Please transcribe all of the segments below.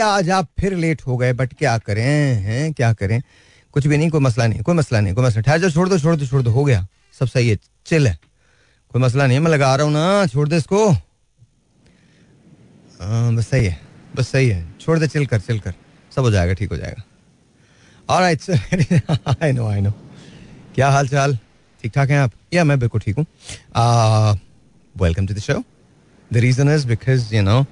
आज आप फिर लेट हो गए बट क्या करें, हैं? क्या करें? कुछ भी नहीं, कोई मसला नहीं, कोई मसला नहीं, कोई मसला ठहर जाओ, छोड़ दो छोड़ दो छोड़ दो, हो गया। सब सही है चिल है। कोई मसला नहीं मैं लगा रहा हूँ ना, छोड़ दे इसको। हाँ बस सही है, बस सही है। छोड़ दे चिल कर चिल कर। सब हो जाएगा, ठीक हो जाएगा। Alright I know I know क्या हाल चाल? ठीक ठाक हैं आप? या मैं बिल्कुल ठीक हूँ। Welcome to the show the reason is because you know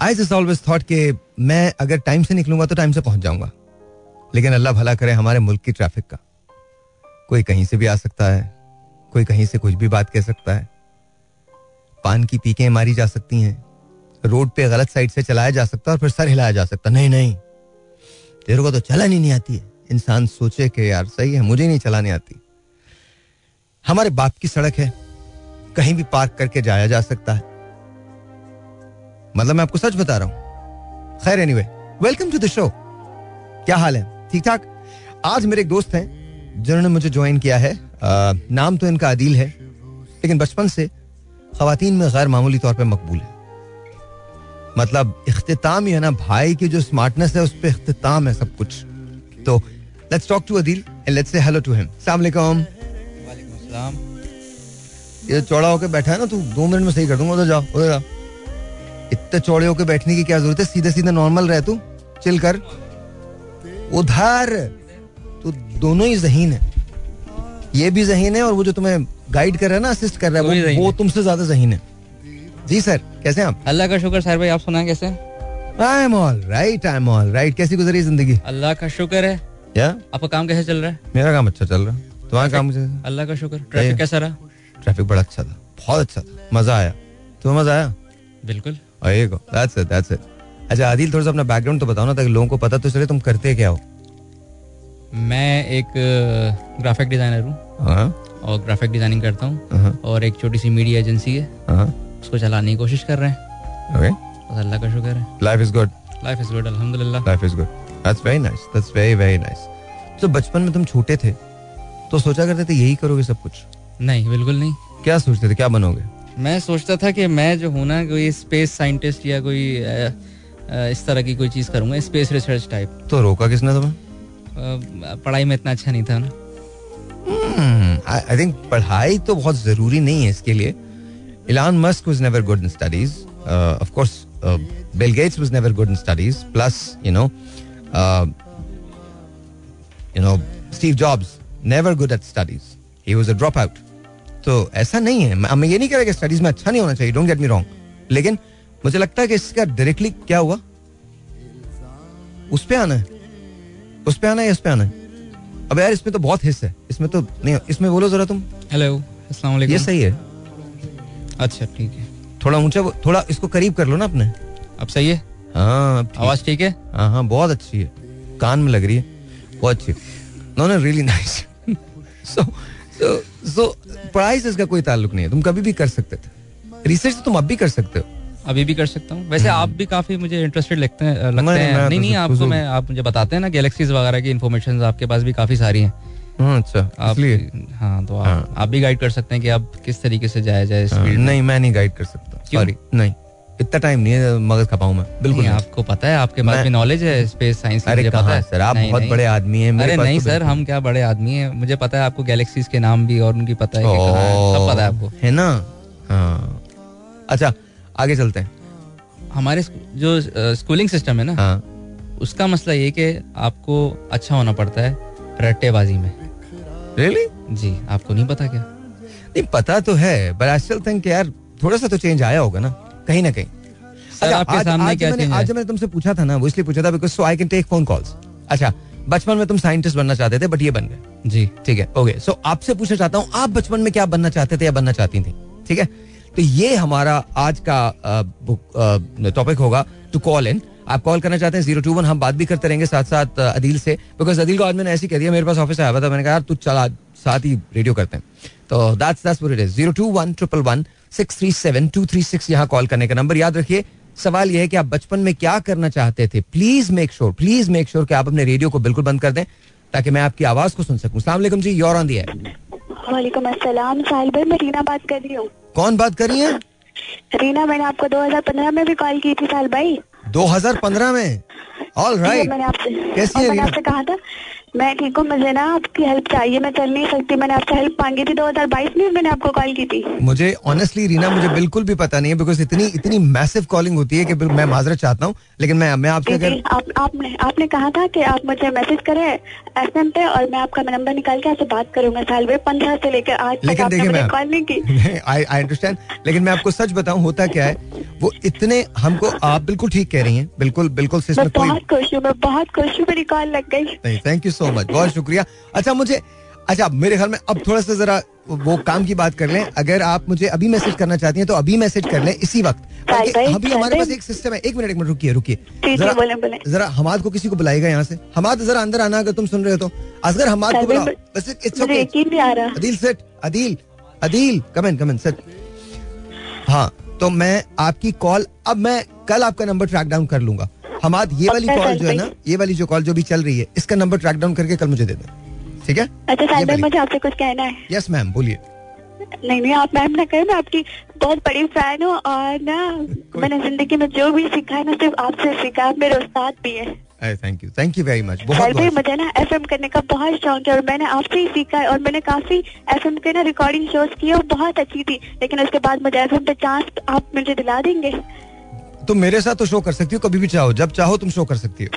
I just always thought कि मैं अगर टाइम से निकलूँगा तो टाइम से पहुँच जाऊँगा। लेकिन अल्लाह भला करे हमारे मुल्क की ट्रैफ़िक का। कोई कहीं से भी आ सकता है, कोई कहीं से कुछ भी बात कह सकता है। पान की पीकें मारी जा सकती हैं, रोड पे गलत साइड से चलाया जा सकता है और फिर सर हिलाया जा सकता नहीं नहीं। तेरे को तो चलानी नहीं आती है। इंसान सोचे कि यार सही है, मुझे नहीं चलानी आती। हमारे बाप की सड़क है, कहीं भी पार्क करके जाया जा सकता है। मतलब मैं आपको सच बता रहा हूँ। खैर anyway welcome to the show क्या हाल है? ठीक ठाक? आज मेरे एक दोस्त हैं जिन्होंने मुझे ज्वाइन किया है। आ, नाम तो इनका आदिल है लेकिन बचपन से खातन में गैर मामूली तौर पे मकबूल है। मतलब इख्तिताम ही है ना भाई की जो स्मार्टनेस है उस पर इख्तिताम है सब कुछ। तो let's talk to Adeel and let's say hello to him वालेकुम। ये चौड़ा होकर बैठा है ना तू दो मिनट में सही कर दूँगा उधर जाओ उधर जाओ इतने चौड़े होकर बैठने की क्या ज़रूरत है? सीधे सीधे नॉर्मल रह तू। चिल कर। उधर। तो दोनों ही जहीन है। ये भी जहीन है और वो जो तुम्हें गाइड कर रहा है ना असिस्ट कर रहा है वो, वो तुमसे ज़्यादा जहीन है। जी सर कैसे हैं आप? अल्लाह का शुक्र सर भाई आप सुनाए कैसे I am all right I am all right कैसी गुजरी ज़िंदगी? अल्लाह का शुक्र है। या आपका काम कैसे चल रहा है? मेरा काम अच्छा चल रहा है। तुम्हारा काम कैसे? अल्लाह का शुक्र। ट्रैफ़िक कैसा रहा? ट्रैफ़िक बड़ा अच्छा था बहुत अच्छा था। मज़ा आया। तुम्हें मज़ा आया? बिल्कुल। आइए go that's it that's it अच्छा आदिल थोड़ा सा अपना बैकग्राउंड तो बताओ ना ताकि लोगों को पता तो चले तुम करते क्या हो। मैं एक ग्राफिक डिज़ाइनर हूँ। हाँ। और ग्राफिक डिज़ाइनिंग करता हूँ। हाँ। और एक छोटी सी मीडिया एजेंसी है। हाँ। उसको चलाने की कोशिश कर रहे हैं। ओके बस अल्लाह का शुक्र है। Life is good life is good अल्हम्दुलिल्लाह life is good that's very nice that's very very nice तो बचपन में तुम छोटे थे तो सोचा करते थे यही करोगे सब कुछ? नहीं बिल्कुल नहीं। क्या सोचते थे? क्या बनोगे? मैं सोचता था कि मैं जो हूँ ना कोई स्पेस साइंटिस्ट या कोई इस तरह की कोई चीज़ करूँगा स्पेस रिसर्च टाइप तो रोका किसने तुम्हें? पढ़ाई में इतना अच्छा नहीं था ना। आई थिंक पढ़ाई तो बहुत ज़रूरी नहीं है इसके लिए। Elon Musk was never good in studies of course Bill Gates was never good in studies plus you know you know Steve Jobs never good at studies he was a drop out तो ऐसा नहीं है। मैं ये नहीं कह रहा कि स्टडीज़ में अच्छा नहीं होना चाहिए डोंट गेट मी रॉन्ग लेकिन मुझे लगता है कि इसका डायरेक्टली क्या हुआ? उस पे आना है। उस पे आना है इस पे आना है? अब यार इसमें तो बहुत हिस्स है। इसमें तो नहीं इसमें बोलो जरा तुम। हेलो अस्सलाम वालेकुम ये सही है। अच्छा ठीक है। थोड़ा ऊँचा थोड़ा इसको करीब कर लो ना अपने। अब सही है? हाँ आवाज़ ठीक है? हाँ हाँ बहुत अच्छी है। कान में लग रही है। बहुत अच्छी। No no really nice so so so पढ़ाई से इसका कोई ताल्लुक नहीं है। तुम कभी भी कर सकते थे। रिसर्च तो तुम अब भी कर सकते हो। अभी भी कर सकता हूँ। वैसे आप भी काफ़ी मुझे इंटरेस्टेड लगते हैं लगते हैं। नहीं नहीं तो नहीं आपको कुछ- मैं आप मुझे बताते हैं ना गैलेक्सीज वगैरह की इन्फॉर्मेशन आपके पास भी काफ़ी सारी हैं। हाँ अच्छा। आप हाँ तो आप हाँ। आप भी गाइड कर सकते हैं कि आप किस तरीके से जाया जाए स्पीड हाँ, नहीं मैं नहीं गाइड कर सकता। सॉरी नहीं। इतना टाइम नहीं है मगज खपाऊं मैं। बिल्कुल नहीं, नहीं। आपको पता है आपके पास मैं- भी नॉलेज है स्पेस साइंस की अरे पता है। सर आप नहीं, बहुत नहीं। बड़े आदमी हैं मेरे अरे पास नहीं तो सर हम क्या बड़े आदमी हैं? मुझे पता है आपको गैलेक्सीज के नाम भी और उनकी पता है है, सब पता है आपको। है ना? हाँ। अच्छा आगे चलते हैं। हमारे जो स्कूलिंग सिस्टम है ना हाँ। उसका मसला ये कि आपको अच्छा होना पड़ता है रट्टेबाजी में। रियली जी आपको नहीं पता क्या? नहीं पता तो है बट आई स्टिल थिंक यार थोड़ा सा तो चेंज आया होगा ना। कहीं ना कहीं। सर, आपके सामने आज क्या मैंने आज मैंने तुमसे पूछा था ना वो इसलिए पूछा था because so I can take phone calls अच्छा बचपन में तुम साइंटिस्ट बनना चाहते थे बट ये बन गए। जी। ठीक है ओके सो आपसे पूछना चाहता हूँ आप बचपन में क्या बनना चाहते थे या बनना चाहती थी? ठीक है? तो ये हमारा आज का टॉपिक होगा टू कॉल इन आप कॉल करना चाहते हैं ज़ीरो टू वन हम बात भी करते रहेंगे साथ साथ अदील से। बिकॉज़ अदील को आज मैंने ऐसे कह दिया मेरे पास ऑफ़िस आया हुआ था मैंने कहा यार तू चला साथ ही रेडियो करते हैं। तो that's that's what it is zero two one triple one six three seven two three six यहाँ कॉल करने का नंबर। याद रखिए सवाल यह है कि आप बचपन में क्या करना चाहते थे? Please make sure please make sure कि आप अपने रेडियो को बिल्कुल बंद कर दें ताकि मैं आपकी आवाज़ को सुन सकूँ। सलाम वालेकुम जी योर ऑन दी एयर वालेकुम अस्सलाम साहिल भाई मैं रीना बात कर रही हूँ। कौन बात कर रही है? रीना मैंने आपको 2015 में भी कॉल की थी साल भाई। 2015 में? ऑल राइट मैंने आपसे कैसी है मैंने आपसे कहा था मैं ठीक हूँ मुझे ना आपकी हेल्प चाहिए मैं चल नहीं सकती मैंने आपसे हेल्प मांगी थी 2022 में मैंने आपको कॉल की थी। मुझे ऑनेस्टली रीना मुझे बिल्कुल भी पता नहीं है बिकॉज़ इतनी इतनी मैसिव कॉलिंग होती है कि मैं माजरत चाहता हूँ लेकिन मैं मैं आपसे अगर आप आपने आपने कहा था कि आप मुझे मैसेज करें एफएम पे और मैं आपका नंबर निकाल के आपसे बात करूँगा साल में पंद्रह से लेकर आज लेकिन देखिए कॉल नहीं की। आई आई अंडरस्टैंड लेकिन मैं आपको सच बताऊँ होता क्या है वो इतने हमको आप बिल्कुल ठीक कह रही हैं बिल्कुल बिल्कुल से मैं इसमें कोई खुश हूँ मैं बहुत खुश हूँ मेरी कॉल लग गई। नहीं थैंक यू सो मच बहुत शुक्रिया। अच्छा मुझे अच्छा मेरे ख्याल में अब थोड़ा सा जरा वो काम की बात कर लें। अगर आप मुझे अभी मैसेज करना चाहती हैं तो अभी मैसेज कर लें इसी वक्त। अभी हमारे पास एक सिस्टम है एक मिनट एक मिनट रुकिए रुकिए। जरा हमाद को किसी को बुलाएगा यहाँ से। हमाद जरा अंदर आना अगर तुम सुन रहे हो तो। असगर हमाद को बुलाओ। बस it's okay Adeel set Adeel Adeel come in come in set हाँ तो मैं आपकी कॉल अब मैं कल आपका नंबर ट्रैक डाउन कर लूँगा। हमाद ये वाली कॉल जो है ना ये वाली जो कॉल जो भी चल रही है इसका नंबर ट्रैक डाउन करके कल मुझे दे दें ठीक है? अच्छा। मुझे आपसे कुछ कहना है। यस मैम बोलिए। नहीं नहीं आप मैम ना कहें मैं आपकी बहुत बड़ी फ़ैन हूँ और ना मैंने ज़िंदगी में जो भी सीखा है ना सिर्फ़ आपसे सीखा मेरे उस्ताद भी है। Thank you thank you very much बहुत बहुत मुझे ना एफएम करने का बहुत शौक है और मैंने आपसे ही सीखा है और मैंने काफ़ी एफएम के ना रिकॉर्डिंग शोज़ किए और बहुत अच्छी थी। लेकिन उसके बाद मुझे एफएम पे चांस आप मुझे दिला देंगे? तुम मेरे साथ तो शो कर सकती हो कभी भी चाहो जब चाहो तुम शो कर सकती हो।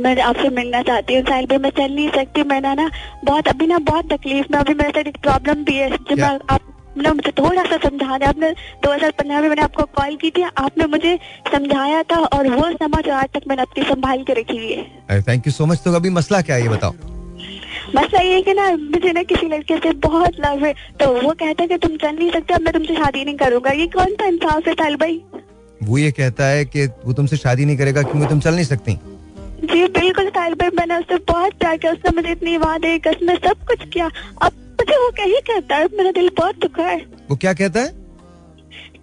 मैं आपसे मिलना चाहती हूँ साहिल भाई मैं चल नहीं सकती मैंने ना बहुत अभी ना बहुत तकलीफ़ में अभी मेरे साथ एक प्रॉब्लम भी है जो मैं आप ना मुझे थोड़ा सा समझा दें आपने 2015 में मैंने आपको कॉल की थी आपने मुझे समझाया था और वो समझ आज तक मैंने अपनी संभाल के रखी हुई है। थैंक यू सो मच तो अभी मसला क्या है ये बताओ? मसला ये है कि ना मुझे ना किसी लड़के से बहुत लव है तो वो कहता है कि तुम चल नहीं सकते अब मैं तुमसे शादी नहीं करूँगा। ये कौन सा इंसाफ है साहिल भाई? वो ये कहता है कि वो तुमसे शादी नहीं करेगा क्योंकि तुम चल नहीं सकती। जी बिल्कुल साहिल भाई मैंने उससे बहुत प्यार किया उसने मुझे इतनी वादे कसमें सब कुछ किया। अब मुझे वो कहीं कहता है? मेरा दिल बहुत दुखा है। वो क्या कहता है?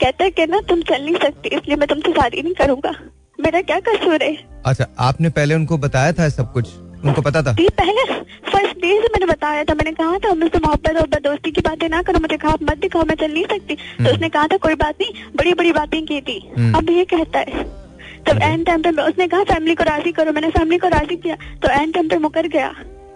कहता है कि ना तुम चल नहीं सकती इसलिए मैं तुमसे शादी नहीं करूँगा। मेरा क्या कसूर है? अच्छा आपने पहले उनको बताया था सब कुछ? उनको पता था? पहले फ़र्स्ट डे से मैंने बताया था। मैंने कहा था मुझसे मोहब्बत और दोस्ती की बातें ना करो मुझे खाप मत दिखाओ मैं चल नहीं सकती। तो उसने कहा था कोई बात नहीं बड़ी बड़ी बातें की थी। हम्म। अब ये कहता है। तब एंड टाइम पे उसने कहा फैमिली को राज़ी करो। मैंने फैमिली को राज़ी किया तो एंड टाइम पे मुकर गया।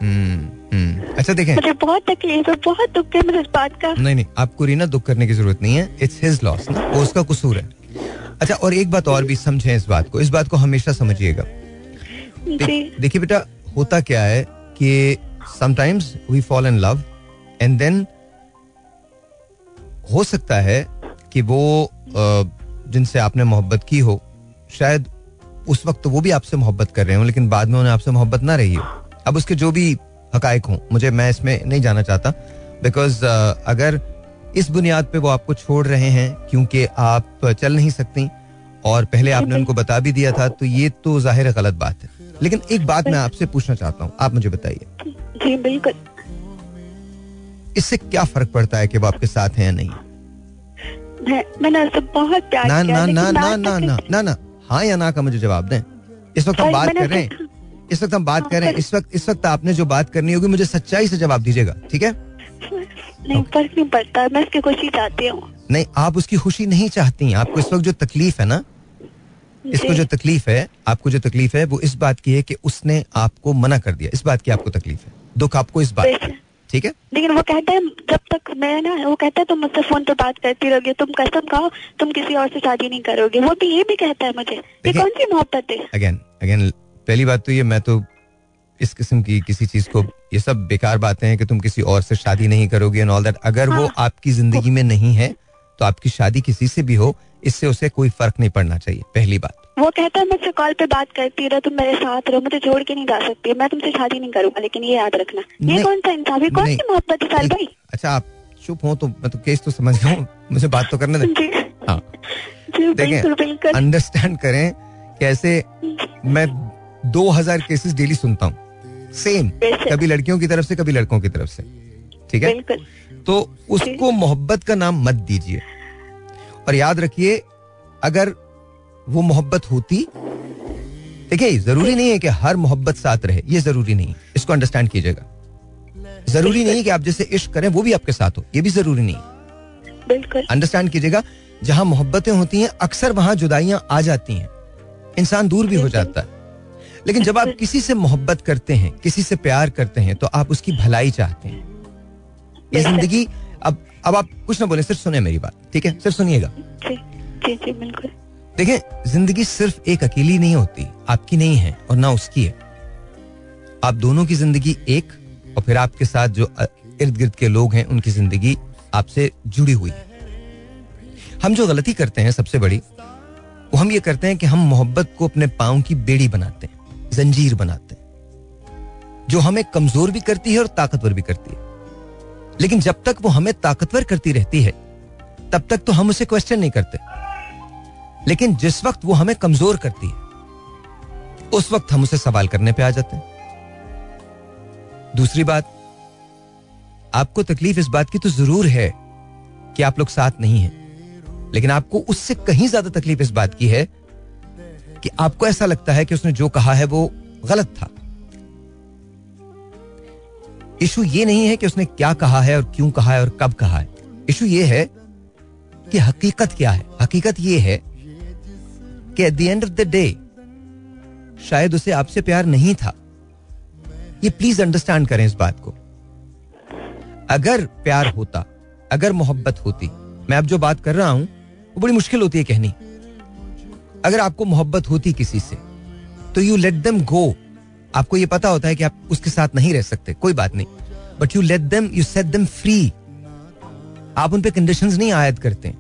हम्म, हम्म। अच्छा देखें। मुझे बहुत तकलीफ़ है बहुत दुख है मुझे इस बात का। नहीं नहीं आपको रीना दुख करने की ज़रूरत नहीं है इट्स हिज लॉस ना वो उसका कसूर है। अच्छा और एक बात और भी समझें इस बात को इस बात को हमेशा समझिएगा। देखिए बेटा होता क्या है कि sometimes we fall in love and then हो सकता है कि वो जिनसे आपने मोहब्बत की हो, शायद उस वक्त वो भी आपसे मोहब्बत कर रहे हो, लेकिन बाद में उन्हें आपसे मोहब्बत ना रही हो। अब उसके जो भी हकायक हों, मुझे, मैं इसमें नहीं जाना चाहता बिकॉज़ अगर इस बुनियाद पे वो आपको छोड़ रहे हैं क्योंकि आप चल नहीं सकती, और पहले आपने उनको बता भी दिया था तो ये तो ज़ाहिर गलत बात है। लेकिन एक बात मैं आपसे पूछना चाहता हूँ आप मुझे बताइए। जी बिल्कुल। इससे क्या फ़र्क पड़ता है कि वो आपके साथ हैं या नहीं? मैंने बहुत प्यार ना ना ना ना ना ना ना ना हाँ या ना का मुझे जवाब दें। इस वक्त हम बात कर। रहे हैं इस वक्त हम बात कर। रहे हैं इस वक्त इस वक्त आपने जो बात करनी होगी मुझे सच्चाई से जवाब दीजिएगा ठीक है? नहीं फ़र्क नहीं पड़ता मैं उसकी खुशी चाहती हूँ। नहीं आप उसकी खुशी नहीं चाहती आपको इस वक्त जो तकलीफ़ है ना इसको जो तकलीफ़ है आपको जो तकलीफ़ है वो इस बात की है कि उसने आपको मना कर दिया। इस बात की आपको तकलीफ़ है। दुख आपको इस बात का ठीक है? लेकिन वो कहता है जब तक मैं ना वो कहता है तुम मुझसे फ़ोन पे बात करती रहोगे तुम कसम खाओ तुम किसी और से शादी नहीं करोगे। वो भी ये भी कहता है मुझे। ये कौन सी मोहब्बत है? अगेन अगेन पहली बात तो ये मैं तो इस किस्म की किसी चीज़ को ये सब बेकार बातें हैं कि तुम किसी और से शादी नहीं करोगे एंड ऑल दैट अगर हाँ, वो। आपकी ज़िंदगी में नहीं है तो आपकी शादी किसी से भी हो इससे उसे कोई फ़र्क नहीं पड़ना चाहिए पहली बात। वो कहता है मुझसे कॉल पे बात करती रहो तुम मेरे साथ रहो मुझे छोड़ के नहीं जा सकती मैं तुमसे शादी नहीं करूँगा लेकिन ये याद रखना। ये कौन सा इंसाफ है कौन सी मोहब्बत है साल भाई? अच्छा आप चुप हो तो मैं तो केस तो समझ गया हूँ। मुझे बात तो करने दें। हाँ। देखें अंडरस्टैंड करें कैसे मैं दो हज़ार केसेस डेली सुनता हूँ। सेम कभी लड़कियों की तरफ़ से कभी लड़कों की तरफ़ से। ठीक है? तो उसको मोहब्बत का नाम मत दीजिए। और याद रखिए अगर वो मोहब्बत होती देखिए ज़रूरी नहीं है कि हर मोहब्बत साथ रहे ये ज़रूरी नहीं है इसको अंडरस्टैंड कीजिएगा। ज़रूरी नहीं कि आप जैसे इश्क करें वो भी आपके साथ हो ये भी ज़रूरी नहीं। बिल्कुल। अंडरस्टैंड कीजिएगा जहाँ मोहब्बतें होती हैं अक्सर वहाँ जुदाइयाँ आ जाती हैं इंसान दूर भी हो जाता है। लेकिन जब आप किसी से मोहब्बत करते हैं किसी से प्यार करते हैं तो आप उसकी भलाई चाहते हैं। ये ज़िंदगी अब आप कुछ ना बोले सिर्फ़ सुने मेरी बात ठीक है? सिर्फ़ सुनिएगा। जी जी जी बिल्कुल। देखें ज़िंदगी सिर्फ़ एक अकेली नहीं होती आपकी नहीं है और ना उसकी है। आप दोनों की ज़िंदगी एक और फिर आपके साथ जो इर्द गिर्द के लोग हैं उनकी ज़िंदगी आपसे जुड़ी हुई है। हम जो गलती करते हैं सबसे बड़ी वो हम ये करते हैं कि हम मोहब्बत को अपने पाँव की बेड़ी बनाते हैं जंजीर बनाते हैं। जो हमें कमज़ोर भी करती है और ताकतवर भी करती है। लेकिन जब तक वो हमें ताकतवर करती रहती है, तब तक तो हम उसे क्वेश्चन नहीं करते। लेकिन जिस वक्त वो हमें कमज़ोर करती है, उस वक्त हम उसे सवाल करने पे आ जाते हैं। दूसरी बात, आपको तकलीफ़ इस बात की तो ज़रूर है कि आप लोग साथ नहीं हैं, लेकिन आपको उससे कहीं ज़्यादा तकलीफ़ इस बात की है कि आपको ऐसा लगता है कि उसने जो कहा है वो गलत था। इशू ये नहीं है कि उसने क्या कहा है और क्यों कहा है और कब कहा है। इशू ये है कि हकीकत क्या है? हकीकत ये है कि at the end of the day शायद उसे आपसे प्यार नहीं था। ये प्लीज़ अंडरस्टैंड करें इस बात को। अगर प्यार होता, अगर मोहब्बत होती, मैं अब जो बात कर रहा हूँ, वो बड़ी मुश्किल होती है कहनी। अगर आपको मोहब्बत होती किसी से तो यू लेट देम गो आपको ये पता होता है कि आप उसके साथ नहीं रह सकते, कोई बात नहीं। But you let them you set them free आप उन पे कंडीशंस नहीं आयद करते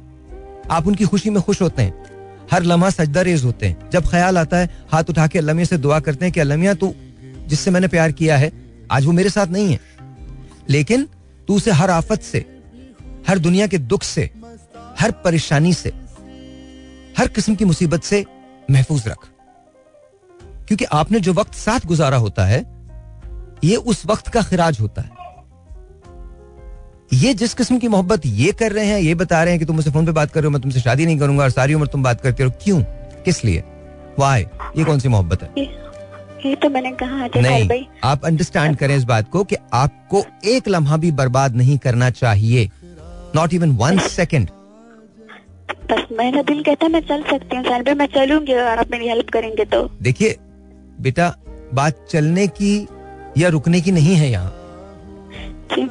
आप उनकी खुशी में खुश होते हैं। हर लम्हा सजदा रेज होते हैं। जब ख्याल आता है, हाथ उठा के अल्लाह से दुआ करते हैं कि अल्लाह तू जिससे मैंने प्यार किया है, आज वो मेरे साथ नहीं है। लेकिन तू उसे हर आफत से, हर दुनिया के दुख से, हर परेशानी से, हर किस्म की मुसीबत से महफूज रख। क्योंकि आपने जो वक्त साथ गुजारा होता है ये उस वक्त का खराज होता है। ये जिस किस्म की मोहब्बत ये कर रहे हैं ये बता रहे हैं कि तुम मुझसे फ़ोन पे बात कर रहे हो मैं तुमसे शादी नहीं करूँगा और सारी उम्र तुम बात करते हो क्यों? किस लिए? वाई ये कौन सी मोहब्बत है? ये तो मैंने कहा नहीं भाई। आप अंडरस्टैंड करें इस बात को कि आपको एक लम्हा भी बर्बाद नहीं करना चाहिए। नॉट इवन वन सेकेंड बस मेरा दिल कहता है मैं चल सकती हूँ मैं चलूँगी आप मेरी हेल्प करेंगे तो। देखिए बेटा बात चलने की या रुकने की नहीं है यहाँ।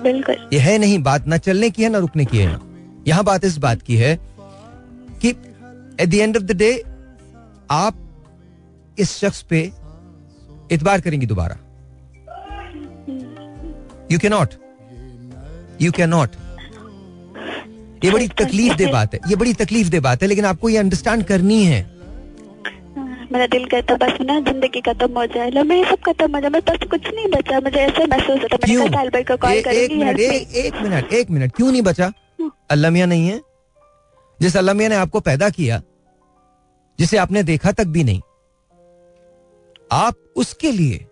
बिल्कुल। ये है नहीं बात ना चलने की है ना रुकने की है। यहाँ यहाँ बात इस बात की है कि at the end of the day आप इस शख्स पे इतबार करेंगी दोबारा। You can not you can not ये बड़ी तकलीफ़ दे बात है ये बड़ी तकलीफ़ दे बात है लेकिन आपको ये अंडरस्टैंड करनी है। मेरा दिल कहता बस ना ज़िंदगी खत्म हो जाए। लो मेरे सब खत्म हो जाए मेरे पास कुछ नहीं बचा। मुझे ऐसे महसूस होता मैंने कहा भाई को कॉल मिनट एक मिनट एक मिनट क्यों नहीं बचा? अल्लाह मियाँ नहीं है। जिस अल्लाह मियाँ ने आपको पैदा किया जिसे आपने देखा तक भी नहीं आप उसके लिए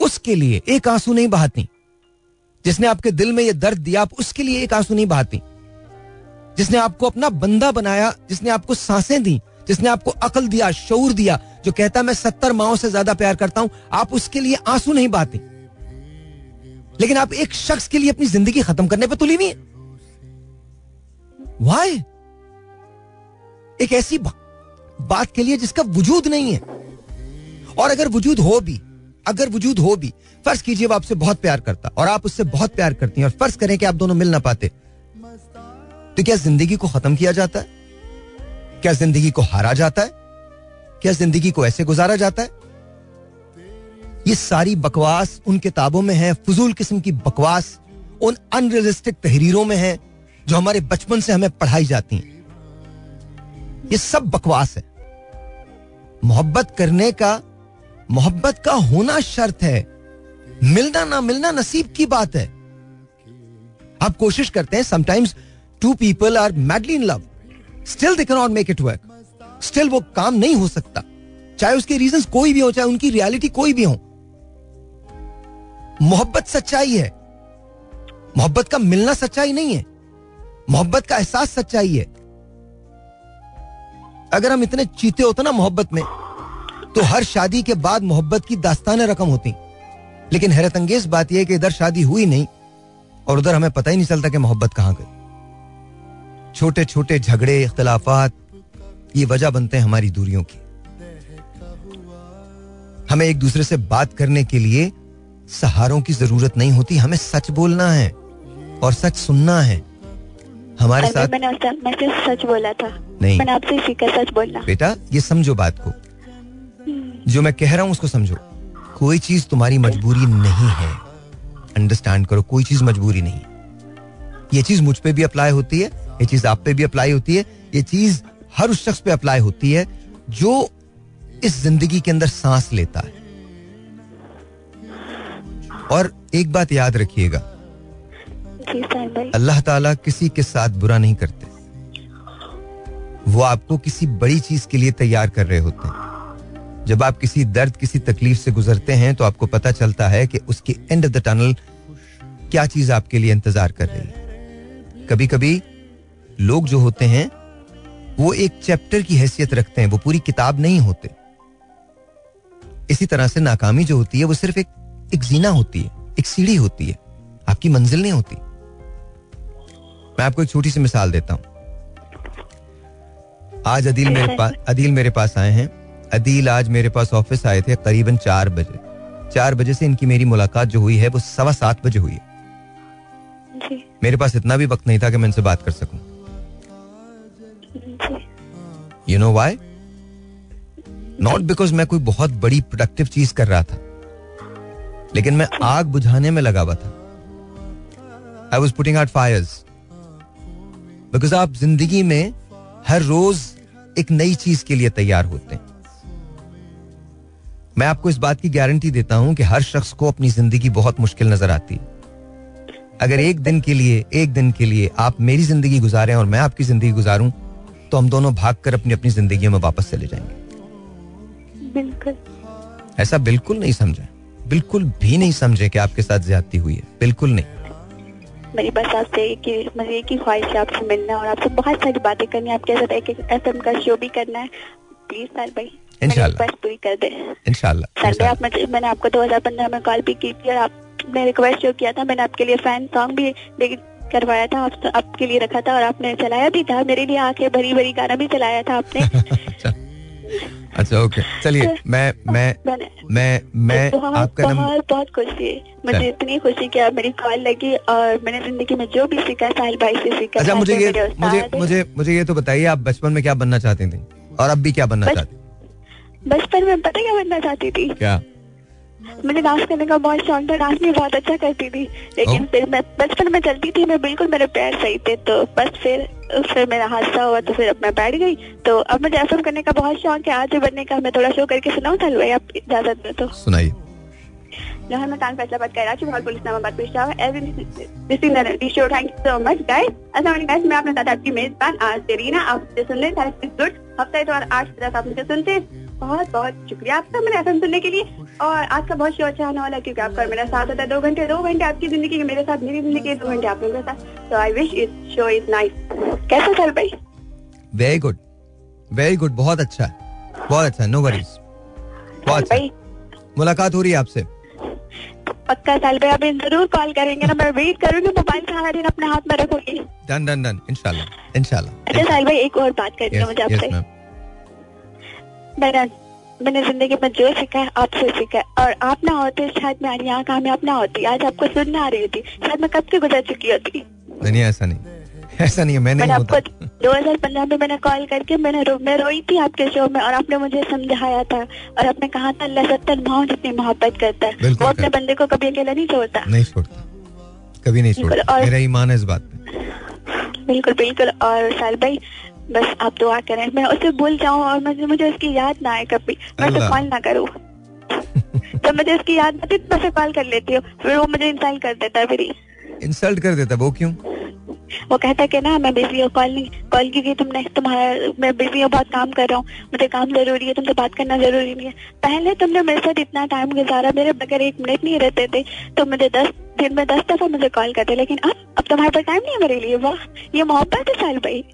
उसके लिए एक आँसू नहीं बहाती। जिसने आपके दिल में यह दर्द दिया आप उसके लिए एक आँसू नहीं बहाती। जिसने आपको अपना बंदा बनाया जिसने आपको साँसें दी जिसने आपको अकल दिया शौर दिया जो कहता मैं सत्तर माओ से ज़्यादा प्यार करता हूँ। आप उसके लिए आँसू नहीं बहाती लेकिन आप एक शख्स के लिए अपनी ज़िंदगी खत्म करने पर तुली हुई है। वाई एक ऐसी बा, बात के लिए जिसका वजूद नहीं है। और अगर वजूद हो भी अगर वजूद हो भी फ़र्ज़ कीजिए वो आपसे बहुत प्यार करता और आप उससे बहुत प्यार करती हैं और फ़र्ज़ करें कि आप दोनों मिल ना पाते। तो क्या ज़िंदगी को खत्म किया जाता है? क्या ज़िंदगी को हारा जाता है? क्या ज़िंदगी को ऐसे गुजारा जाता है? ये सारी बकवास उन किताबों में है, फजूल किस्म की बकवास उन अनरियलिस्टिक तहरीरों में है, जो हमारे बचपन से हमें पढ़ाई जाती हैं। ये सब बकवास है। मोहब्बत करने का, मोहब्बत का होना शर्त है। मिलना ना मिलना नसीब की बात है। आप कोशिश करते हैं sometimes two people are madly in love still they cannot make it work still वो काम नहीं हो सकता। चाहे उसके रीजन कोई भी हो, चाहे उनकी रियलिटी कोई भी हो। मोहब्बत सच्चाई है। मोहब्बत का मिलना सच्चाई नहीं है। मोहब्बत का एहसास सच्चाई है। अगर हम इतने चीते होते ना मोहब्बत में तो हर शादी के बाद मोहब्बत की दास्तानें रकम होती। लेकिन हैरत अंगेज बात यह कि इधर शादी हुई नहीं, और उधर हमें पता ही नहीं चलता कि मोहब्बत कहाँ गई। छोटे छोटे झगड़े इख्तलाफात ये वजह बनते हैं हमारी दूरियों की। हमें एक दूसरे से बात करने के लिए सहारों की ज़रूरत नहीं होती हमें सच बोलना है और सच सुनना है। हमारे साथ मैंने उससे मैं सिर्फ़ सच बोला था। नहीं। मैंने आपसे सीखा सच बोलना बेटा ये समझो बात को। जो मैं कह रहा हूँ उसको समझो। कोई चीज़ तुम्हारी मजबूरी नहीं है। अंडरस्टैंड करो कोई चीज़ मजबूरी नहीं। ये चीज़ मुझ पे भी अप्लाई होती है ये चीज़ आप पे भी अप्लाई होती है ये चीज़ हर उस शख्स पे अप्लाई होती है जो इस ज़िंदगी के अंदर सांस लेता है। और एक बात याद रखिएगा। अल्लाह ताला किसी के साथ बुरा नहीं करते। वो आपको किसी बड़ी चीज़ के लिए तैयार कर रहे होते हैं। जब आप किसी दर्द किसी तकलीफ़ से गुजरते हैं तो आपको पता चलता है कि उसके एंड ऑफ़ द टनल क्या चीज़ आपके लिए इंतज़ार कर रही है। कभी कभी लोग जो होते हैं वो एक चैप्टर की हैसियत रखते हैं वो पूरी किताब नहीं होते। इसी तरह से नाकामी जो होती है वो सिर्फ़ एक एक जीना होती है एक सीढ़ी होती है आपकी मंजिल नहीं होती। मैं आपको एक छोटी सी मिसाल देता हूँ। आज अदील मेरे पास अदील मेरे पास आए हैं। अदील आज मेरे पास ऑफ़िस आए थे करीबन चार बजे। चार बजे से इनकी मेरी मुलाकात जो हुई है वो सवा सात बजे हुई है। मेरे पास इतना भी वक्त नहीं था कि मैं इनसे बात कर सकूँ। You know why not because मैं कोई बहुत बड़ी प्रोडक्टिव चीज़ कर रहा था, लेकिन मैं आग बुझाने में लगा हुआ था। I was putting out fires because आप ज़िंदगी में हर रोज एक नई चीज़ के लिए तैयार होते हैं। मैं आपको इस बात की गारंटी देता हूँ कि हर शख्स को अपनी ज़िंदगी बहुत मुश्किल नज़र आती है। अगर एक दिन के लिए एक दिन के लिए आप मेरी ज़िंदगी गुजारें और मैं आपकी ज़िंदगी गुजारूं तो हम दोनों भागकर अपनी अपनी ज़िंदगी में वापस चले जाएँगे। बिल्कुल। ऐसा बिल्कुल नहीं समझे। बिल्कुल भी नहीं समझे कि आपके साथ ज्यादती हुई है। बिल्कुल नहीं। मेरी बस आपसे एक ही मेरी एक ही ख्वाहिश है आपसे मिलना और आपसे बहुत सारी बातें करनी है। आपके साथ एक एफ़ का शो भी करना है। प्लीज़ सर भाई इंशाल्लाह। पूरी कर दे। इनशाला सर आप मैंने आपको 2015 में कॉल भी की थी और आपने रिक्वेस्ट जो किया था मैंने आपके लिए फ़ैन सॉन्ग भी करवाया था आप, आपके लिए रखा था और आपने चलाया भी था। मेरे लिए आँखें भरी भरी गाना भी चलाया था आपने। अच्छा। अच्छा ओके चलिए मैं मैं मैं मैं आपका नंबर बहुत बहुत खुशी है मुझे इतनी खुशी कि आप मेरी कॉल लगी और मैंने ज़िंदगी में जो भी सीखा साहिल भाई से सीखा अच्छा मुझे ये मुझे मुझे मुझे ये तो बताइए आप बचपन में क्या बनना चाहती थी? और अब भी क्या बनना चाहती बचपन में पता क्या बनना चाहती थी? क्या? मुझे डांस करने का बहुत शौक था डांस भी बहुत अच्छा करती थी। लेकिन ओ। फिर मैं बचपन में चलती थी मैं बिल्कुल मेरे पैर सही थे तो बस फिर फिर मेरा हादसा हुआ तो फिर अब मैं बैठ गई। तो अब मुझे एफएम करने का बहुत शौक है आज बनने का। मैं थोड़ा शो करके सुनाऊं साल भाई आप इजाज़त दे तो? सुनाइए। जो मैं कान फैसलाबाद कराची बहुत पुलिस नामाबाद पेश हुआ। So thank you so much guys अस्सलाम गाइस मैं अपने साथ आपकी मेजबान आज आप मुझे सुन रहे गुड हफ़्ता इतवार आठ बजे आप मुझे सुनते हैं। बहुत बहुत शुक्रिया आपका मैंने एफएम सुनने के लिए। और आज का बहुत शो अच्छा होने वाला है क्योंकि आपका मेरा साथ होता है। दो घंटे दो घंटे आपकी ज़िंदगी के मेरे साथ मेरी ज़िंदगी के दो घंटे आप लोगों के साथ। तो I wish it show is nice कैसा सर भाई? वेरी गुड वेरी गुड बहुत अच्छा बहुत अच्छा नो वरीज बहुत अच्छा मुलाकात हो रही है आपसे। पक्का साल भाई आप ज़रूर कॉल करेंगे ना। मैं वेट करूँगी मोबाइल सारा दिन अपने हाथ में रखूँगी। डन डन डन इंशाल्लाह इंशाल्लाह अच्छा साहिल भाई एक और बात करनी है मुझे आपसे। मैंने ज़िंदगी में जो सीखा है आपसे सीखा है। और आप ना होते शायद मैं यहाँ कामयाब ना होती। आज आपको सुनना आ रही होती। शायद मैं कब की गुजर चुकी होती। नहीं ऐसा नहीं। ऐसा नहीं है मैंने आपको होता 2015 में मैंने कॉल करके मैंने रो, मैं रोई थी आपके शो में और आपने मुझे समझाया था। और आपने कहा था अल्लाह सत्तर माओ जितनी मोहब्बत करता है। वो अपने बंदे को कभी अकेला नहीं छोड़ता। नहीं छोड़ता। कभी नहीं छोड़ता। मेरा ईमान है इस बात पे। बिल्कुल बिल्कुल। और साल भाई बस आप दुआ करें मैं उसे भूल जाऊँ और मुझे मुझे उसकी याद ना आए कभी। मैं उसे कॉल ना करूँ। जब मुझे उसकी याद आती तो मैं कॉल कर लेती हूँ। फिर वो मुझे इंसल्ट कर देता है मेरी। इंसल्ट कर देता वो क्यों? वो कहता कि ना मैं बिज़ी हूँ कॉल नहीं कॉल की गई तुमने तुम्हारा मैं बिज़ी हूँ बहुत काम कर रहा हूँ। मुझे काम ज़रूरी है तुमसे बात करना ज़रूरी नहीं है। पहले तुमने मेरे साथ इतना टाइम गुजारा मेरे बगैर एक मिनट नहीं रहते थे। तो मुझे दस दिन में दस दफ़ा मुझे कॉल करते लेकिन अब अब तुम्हारे पास टाइम नहीं है मेरे लिए वाह। ये मोहब्बत है साल भाई।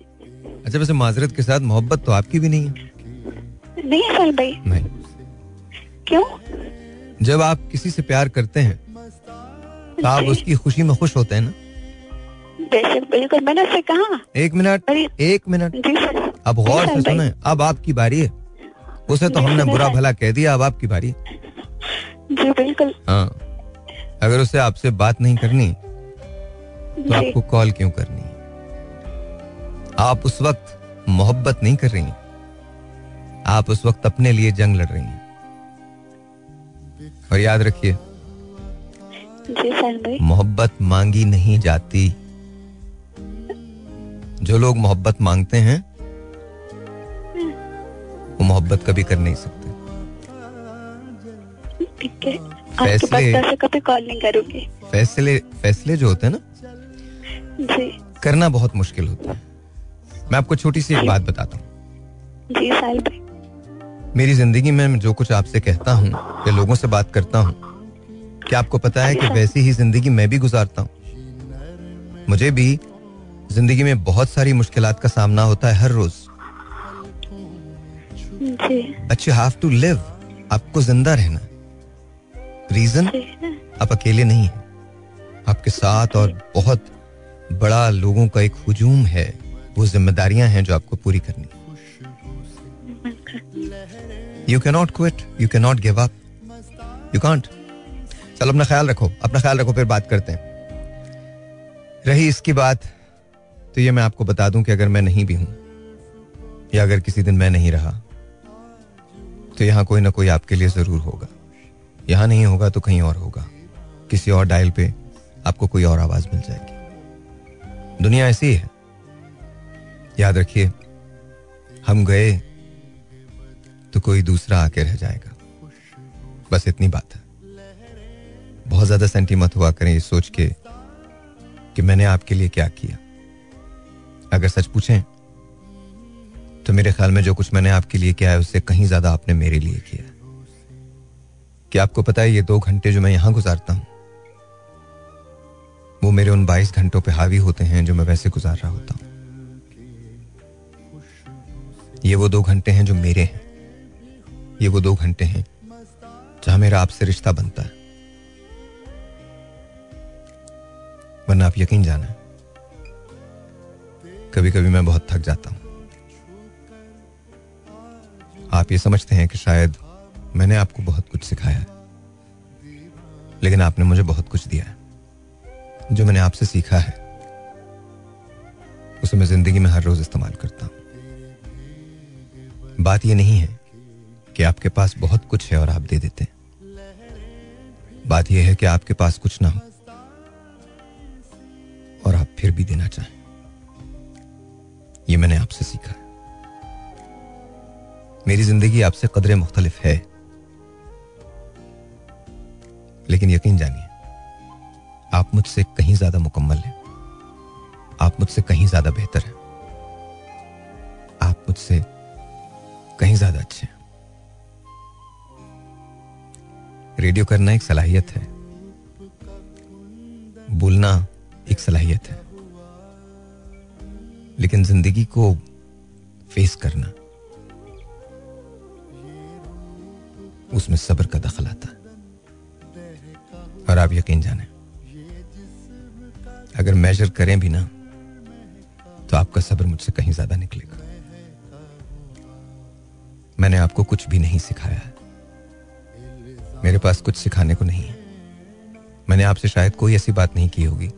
अच्छा वैसे माजरत के साथ मोहब्बत तो आपकी भी नहीं है। नहीं है भाई। नहीं। क्यों? जब आप किसी से प्यार करते हैं तो आप उसकी खुशी में खुश होते हैं ना? बेशक बिल्कुल। मैंने उससे कहा। एक मिनट एक मिनट। जी सर। अब गौर से सुने अब आपकी बारी है। उसे तो हमने बुरा भला कह दिया अब आपकी बारी जी बिल्कुल। हाँ। अगर उसे आपसे बात नहीं करनी तो आपको कॉल क्यों करनी? आप उस वक्त मोहब्बत नहीं कर रही। हैं। आप उस वक्त अपने लिए जंग लड़ रही हैं। और याद रखिए मोहब्बत मांगी नहीं जाती। जो लोग मोहब्बत मांगते हैं वो मोहब्बत कभी कर नहीं सकते। फैसले- कभी कॉल नहीं करूँगी। फैसले फैसले जो होते हैं ना जी। करना बहुत मुश्किल होता है। मैं आपको छोटी सी एक बात बताता हूँ। जी साहिल भाई। मेरी ज़िंदगी में जो कुछ आपसे कहता हूँ या लोगों से बात करता हूँ क्या आपको पता है कि वैसी ही ज़िंदगी मैं भी गुजारता हूँ? मुझे भी ज़िंदगी में बहुत सारी मुश्किलात का सामना होता है हर रोज। जी। But you have to live आपको ज़िंदा रहना। रीजन आप अकेले नहीं हैं। आपके साथ और बहुत बड़ा लोगों का एक हुजूम है। वो जिम्मेदारियाँ हैं जो आपको पूरी करनी। You can not quit you can not give up you can't चलो, अपना ख्याल रखो। अपना ख्याल रखो, फिर बात करते हैं। रही इसकी बात तो ये मैं आपको बता दूँ कि अगर मैं नहीं भी हूँ, या अगर किसी दिन मैं नहीं रहा तो यहाँ कोई ना कोई आपके लिए ज़रूर होगा। यहाँ नहीं होगा तो कहीं और होगा। किसी और डायल पे आपको कोई और आवाज़ मिल जाएगी। दुनिया ऐसी है। याद रखिए, हम गए तो कोई दूसरा आके रह जाएगा। बस इतनी बात है। बहुत ज़्यादा सेंटी मत हुआ करें ये सोच के कि मैंने आपके लिए क्या किया। अगर सच पूछें तो मेरे ख्याल में जो कुछ मैंने आपके लिए किया है, उससे कहीं ज़्यादा आपने मेरे लिए किया है। क्या आपको पता है ये दो घंटे जो मैं यहाँ गुजारता हूँ, वो मेरे उन बाईस घंटों पे हावी होते हैं जो मैं वैसे गुजार रहा होता हूँ। ये वो दो घंटे हैं जो मेरे हैं। ये वो दो घंटे हैं जहाँ मेरा आपसे रिश्ता बनता है। वरना आप यकीन जाना कभी कभी मैं बहुत थक जाता हूँ। आप ये समझते हैं कि शायद मैंने आपको बहुत कुछ सिखाया है, लेकिन आपने मुझे बहुत कुछ दिया है। जो मैंने आपसे सीखा है, उसे मैं ज़िंदगी में हर रोज इस्तेमाल करता हूँ। बात यह नहीं है कि आपके पास बहुत कुछ है और आप दे देते हैं। बात यह है कि आपके पास कुछ ना हो और आप फिर भी देना चाहें। ये मैंने आपसे सीखा है। मेरी ज़िंदगी आपसे कदरे मुख्तलिफ़ है। लेकिन यकीन जानिए, आप मुझसे कहीं ज़्यादा मुकम्मल हैं। आप मुझसे कहीं ज़्यादा बेहतर हैं। आप मुझसे कहीं ज़्यादा अच्छे हैं। रेडियो करना एक सलाहियत है। बोलना एक सलाहियत है। लेकिन ज़िंदगी को फेस करना, उसमें सब्र का दखल आता है। और आप यकीन जाने, अगर मेजर करें भी ना तो आपका सब्र मुझसे कहीं ज़्यादा निकलेगा। मैंने आपको कुछ भी नहीं सिखाया। मेरे पास कुछ सिखाने को नहीं है। मैंने आपसे शायद कोई ऐसी बात नहीं की होगी,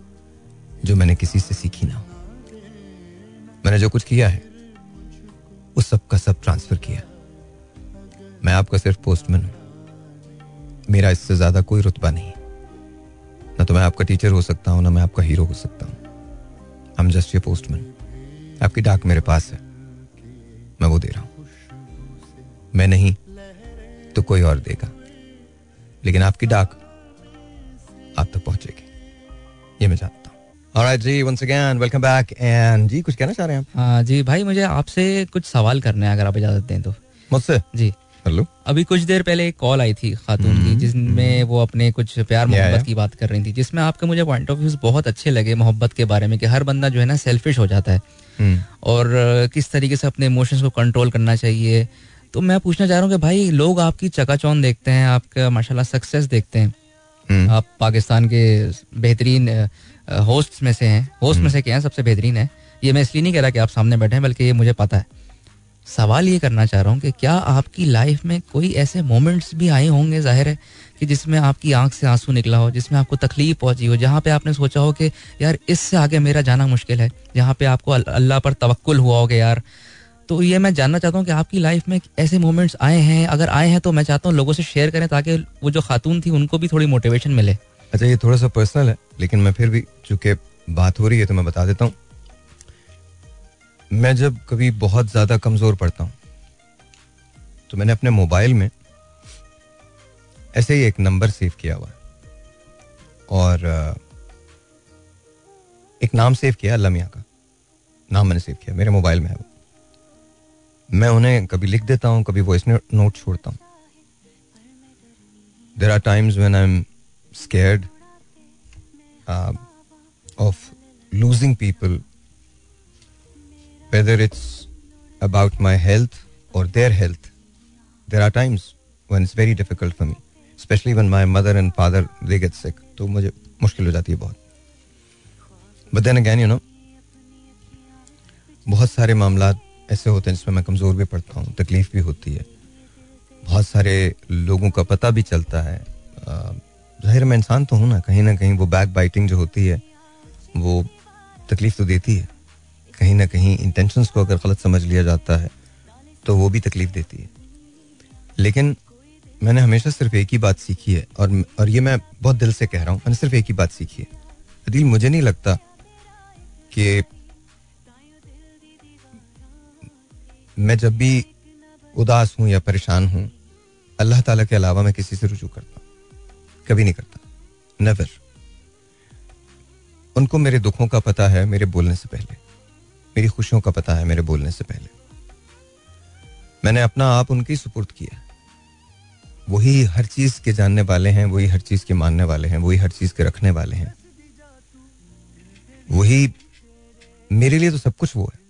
जो मैंने किसी से सीखी ना हो। मैंने जो कुछ किया है, उस सब का सब ट्रांसफ़र किया। मैं आपका सिर्फ़ पोस्टमैन हूँ। मेरा इससे ज़्यादा कोई रुतबा नहीं। ना तो मैं आपका टीचर हो सकता हूँ, ना मैं आपका हीरो हो सकता हूँ। हम जस्ट ये पोस्टमैन आपकी डाक मेरे पास है। मैं वो दे रहा हूँ। मैं नहीं तो कोई और देगा। लेकिन आपकी डाक आप तक पहुंचेगी। ये मैं जानता हूँ। Alright ji once again welcome back and जी कुछ कहना चाह रहे हैं आप? हाँ जी भाई मुझे आपसे कुछ सवाल करने हैं अगर आप इजाज़त दें तो। मुझसे? जी। हेलो अभी कुछ देर पहले एक कॉल आई थी खातून की जिसमें वो अपने कुछ प्यार। मोहब्बत की बात कर रही थी जिसमें आपके मुझे पॉइंट ऑफ़ व्यूज़ बहुत अच्छे लगे मोहब्बत के बारे में कि हर बंदा जो है ना सेल्फिश हो जाता है। हम्म। और किस तरीके से अपने इमोशंस को कंट्रोल करना चाहिए तो मैं पूछना चाह रहा हूँ कि भाई लोग आपकी चकाचौन देखते हैं आपका माशाल्लाह सक्सेस देखते हैं। हम्म। आप पाकिस्तान के बेहतरीन होस्ट में से हैं। होस्ट में से क्या हैं? सबसे बेहतरीन है। ये मैं इसलिए नहीं कह रहा कि आप सामने बैठे हैं बल्कि ये मुझे पता है। सवाल ये करना चाह रहा हूँ कि क्या आपकी लाइफ में कोई ऐसे मोमेंट्स भी आए होंगे ज़ाहिर है कि जिसमें आपकी आँख से आँसू निकला हो जिसमें आपको तकलीफ़ पहुँची हो जहाँ पे आपने सोचा हो कि यार इससे आगे मेरा जाना मुश्किल है? जहाँ पे आपको अल्लाह पर तवक्कुल हुआ हो कि यार तो ये मैं जानना चाहता हूँ कि आपकी लाइफ में ऐसे मोमेंट्स आए हैं? अगर आए हैं तो मैं चाहता हूँ लोगों से शेयर करें ताकि वो जो खातून थी उनको भी थोड़ी मोटिवेशन मिले। अच्छा ये थोड़ा सा पर्सनल है, लेकिन मैं फिर भी चूँकि बात हो रही है तो मैं बता देता हूँ। मैं जब कभी बहुत ज़्यादा कमज़ोर पड़ता हूँ तो मैंने अपने मोबाइल में ऐसे ही एक नंबर सेव किया हुआ और, एक नाम सेव किया अल्लाह मियाँ का। नाम मैंने सेव किया, मेरे मोबाइल में है वो। मैं उन्हें कभी लिख देता हूँ, कभी वॉइस नोट छोड़ता हूँ। There are times when I am scared of losing people whether it's about my health और their health there are times when it's very difficult for me specially when my mother and father they get sick तो मुझे मुश्किल हो जाती है बहुत। But then again you know बहुत सारे मामला ऐसे होते हैं जिसमें मैं कमज़ोर भी पड़ता हूँ, तकलीफ़ भी होती है। बहुत सारे लोगों का पता भी चलता है। ज़ाहिर मैं इंसान तो हूँ ना, कहीं ना कहीं वो बैक बाइटिंग जो होती है, वो तकलीफ़ तो देती है। कहीं ना कहीं इंटेंशंस को अगर गलत समझ लिया जाता है तो वो भी तकलीफ़ देती है। लेकिन मैंने हमेशा सिर्फ़ एक ही बात सीखी है, और और ये मैं बहुत दिल से कह रहा हूँ, मैंने सिर्फ़ एक ही बात सीखी है। अदील, मुझे नहीं लगता कि मैं जब भी उदास हूँ या परेशान हूँ, अल्लाह ताला के अलावा मैं किसी से रुजू करता कभी नहीं करता। नेवर उनको मेरे दुखों का पता है, मेरे बोलने से पहले। मेरी खुशियों का पता है, मेरे बोलने से पहले। मैंने अपना आप उनकी सुपुर्द किया। वही हर चीज़ के जानने वाले हैं, वही हर चीज़ के मानने वाले हैं, वही हर चीज़ के रखने वाले हैं। वही मेरे लिए तो सब कुछ वो है।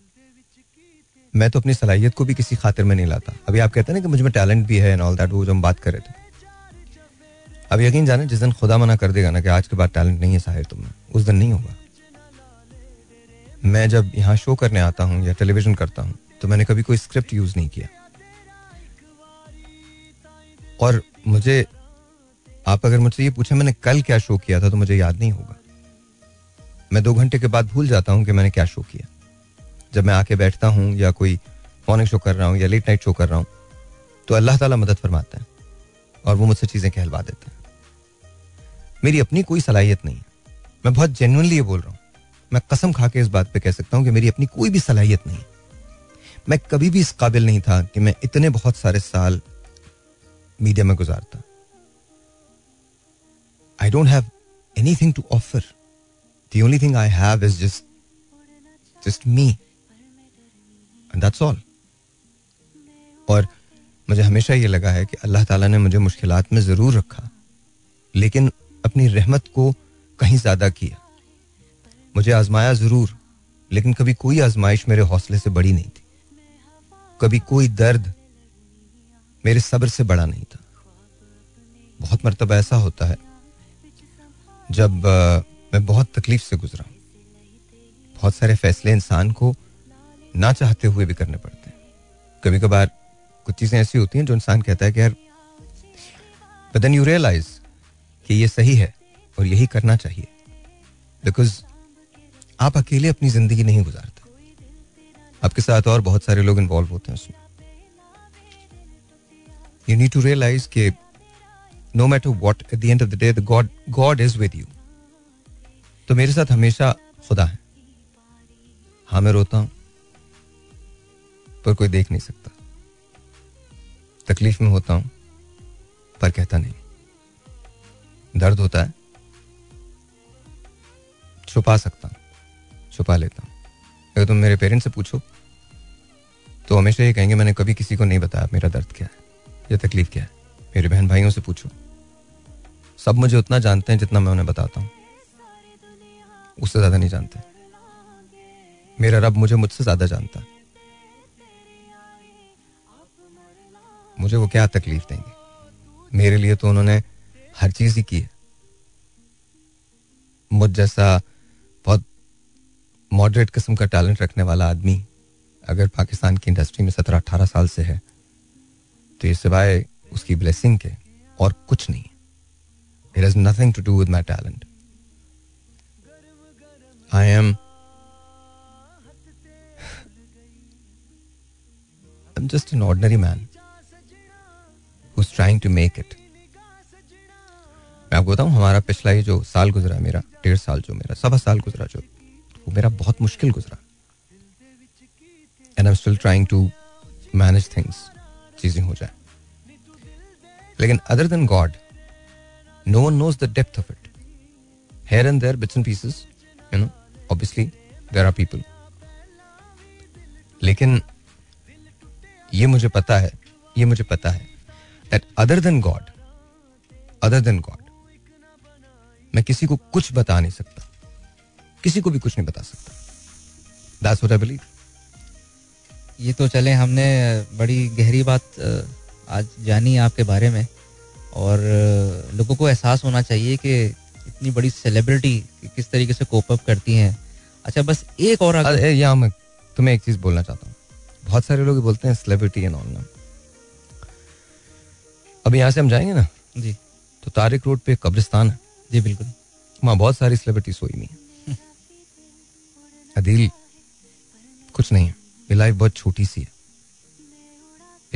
मैं तो अपनी सलाहियत को भी किसी खातिर में नहीं लाता। अभी आप कहते हैं ना कि मुझमें टैलेंट भी है एंड ऑल दैट वो जो हम बात कर रहे थे। अब यकीन जाने, जिस दिन खुदा मना कर देगा ना कि आज के बाद टैलेंट नहीं है साहिर तुम में, उस दिन नहीं होगा। मैं जब यहाँ शो करने आता हूँ या टेलीविज़न करता हूँ तो मैंने कभी कोई स्क्रिप्ट यूज़ नहीं किया। और मुझे, आप अगर मुझसे ये पूछे, मैंने कल क्या शो किया था तो मुझे याद नहीं होगा। मैं दो घंटे के बाद भूल जाता हूँ कि मैंने क्या शो किया। जब मैं आके बैठता हूँ या कोई मॉर्निंग शो कर रहा हूँ या लेट नाइट शो कर रहा हूँ तो अल्लाह ताला मदद फरमाता है और वो मुझसे चीज़ें कहलवा देते हैं। मेरी अपनी कोई सलाहियत नहीं है। मैं बहुत जेनुअनली ये बोल रहा हूँ। मैं कसम खा के इस बात पे कह सकता हूँ कि मेरी अपनी कोई भी सलाहियत नहीं है। मैं कभी भी इस काबिल नहीं था कि मैं इतने बहुत सारे साल मीडिया में गुजारता। I don't have anything to offer the only thing I have is just just me that's all और मुझे हमेशा ये लगा है कि अल्लाह ताला ने मुझे मुश्किल में ज़रूर रखा लेकिन अपनी रहमत को कहीं ज़्यादा किया। मुझे आजमाया ज़रूर लेकिन कभी कोई आजमाइश मेरे हौसले से बड़ी नहीं थी। कभी कोई दर्द मेरे सब्र से बड़ा नहीं था। बहुत मरतबा ऐसा होता है जब अ, मैं बहुत तकलीफ़ से गुजरा बहुत सारे फैसले इंसान को ना चाहते हुए भी करने पड़ते हैं। कभी कभार कुछ चीज़ें ऐसी होती हैं जो इंसान कहता है कि यार देन यू रियलाइज़ कि ये सही है और यही करना चाहिए। बिकॉज़ आप अकेले अपनी ज़िंदगी नहीं गुजारते। आपके साथ और बहुत सारे लोग इन्वॉल्व होते हैं उसमें। यू नीड टू रियलाइज़ के no matter what at the end of the day God God is with you तो मेरे साथ हमेशा खुदा है। हाँ मैं रोता हूँ। पर कोई देख नहीं सकता। तकलीफ़ में होता हूँ, पर कहता नहीं। दर्द होता है, छुपा सकता हूँ, छुपा लेता हूँ। अगर तुम मेरे पेरेंट्स से पूछो तो हमेशा ये कहेंगे, मैंने कभी किसी को नहीं बताया, मेरा दर्द क्या है? या तकलीफ़ क्या है? मेरे बहन भाइयों से पूछो। सब मुझे उतना जानते हैं जितना मैं उन्हें बताता हूँ। उससे ज़्यादा नहीं जानते। मेरा रब मुझे मुझसे ज़्यादा जानता है। मुझे वो क्या तकलीफ़ देंगे? मेरे लिए तो उन्होंने हर चीज़ ही की है। मुझ जैसा बहुत मॉडरेट किस्म का टैलेंट रखने वाला आदमी अगर पाकिस्तान की इंडस्ट्री में सत्रह अठारह साल से है तो ये सिवाय उसकी ब्लेसिंग के और कुछ नहीं it has nothing to do with my talent I am I'm just an ordinary man. Who's trying to make it. मैं आपको बताऊँ, हमारा पिछला ये जो साल गुजरा, मेरा, डेढ़ साल जो मेरा, सवा साल गुजरा जो, वो मेरा बहुत मुश्किल गुजरा। And I still trying to manage things चीज़ें हो जाए। लेकिन other than God no one knows the depth of it here and there bits and pieces you know obviously there are people लेकिन ये मुझे पता है, ये मुझे पता है that other than God other than God मैं किसी को कुछ बता नहीं सकता। किसी को भी कुछ नहीं बता सकता। दैट्स व्हाट आई बिलीव ये तो चले हमने बड़ी गहरी बात आज जानी आपके बारे में। और लोगों को एहसास होना चाहिए कि इतनी बड़ी सेलिब्रिटी किस तरीके से कोप अप करती हैं। अच्छा बस एक और अगर... यहाँ मैं तुम्हें एक चीज़ बोलना चाहता हूँ। बहुत सारे लोग बोलते हैं सेलिब्रिटी एंड ऑल ना। अब यहाँ से हम जाएँगे ना? जी। तो तारिक रोड पे कब्रिस्तान है। जी बिल्कुल। वहाँ बहुत सारी सेलिब्रिटीज सोई हुई है। अदील कुछ नहीं है। ये लाइफ बहुत छोटी सी है।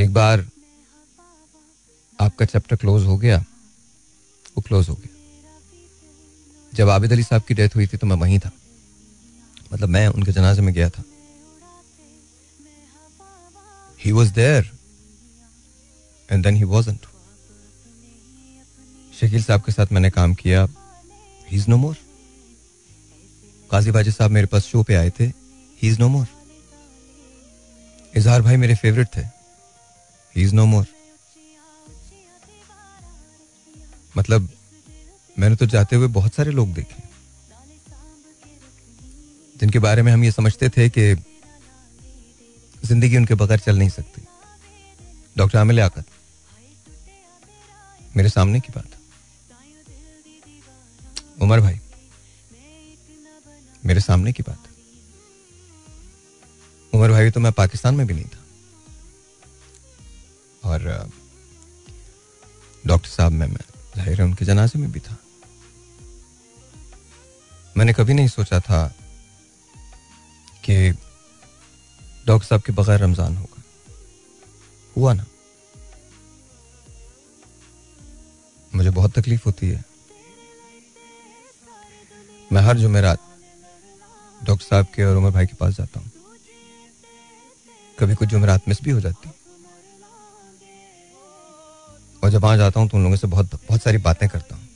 एक बार आपका चैप्टर क्लोज हो गया वो क्लोज हो गया। जब आबिद अली साहब की डेथ हुई थी तो मैं वहीं था। मतलब मैं उनके जनाजे में गया था। He was there and then he wasn't Shakeel साहब के साथ मैंने काम किया। ही इज़ नो मोर काजी बाजी साहब मेरे पास शो पे आए थे। ही इज़ नो मोर इजहार भाई मेरे फेवरेट थे। ही इज़ नो मोर मतलब मैंने तो जाते हुए बहुत सारे लोग देखे। जिनके बारे में हम ये समझते थे कि ज़िंदगी उनके बगैर चल नहीं सकती। डॉक्टर आमिल आकत मेरे सामने की बात। उमर भाई, मेरे सामने की बात। उमर भाई तो मैं पाकिस्तान में भी नहीं था। और, डॉक्टर साहब में मैं ज़ाहिर है उनके जनाजे में भी था। मैंने कभी नहीं सोचा था कि डॉक्टर साहब के बगैर रमज़ान होगा। हुआ ना। मुझे बहुत तकलीफ़ होती है। मैं हर जुमेरात डॉक्टर साहब के और उमर भाई के पास जाता हूँ। कभी कुछ जुमेरात मिस भी हो जाती। और जब वहाँ जाता हूँ तो उन लोगों से बहुत बहुत सारी बातें करता हूँ।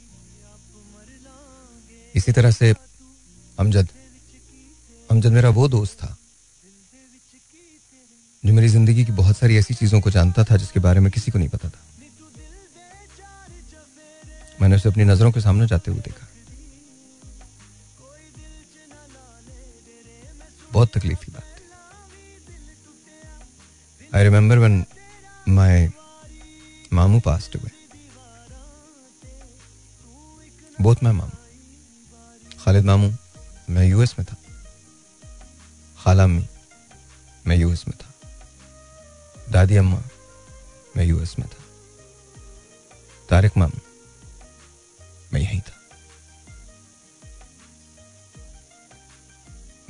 इसी तरह से अमजद अमजद मेरा वो दोस्त था, जो मेरी ज़िंदगी की बहुत सारी ऐसी चीज़ों को जानता था जिसके बारे में किसी को नहीं पता था। मैंने उसे अपनी नज़रों के सामने जाते हुए देखा। बहुत तकलीफ़ की बात थी आई रिमेंबर वन माई मामू पास्ट हुए बहुत मैं मामू खालिद मामू मैं यूएस में था. खाला अम्मी मैं यूएस में था. दादी अम्मा मैं यूएस में था. तारिक मामू मैं यहीं था.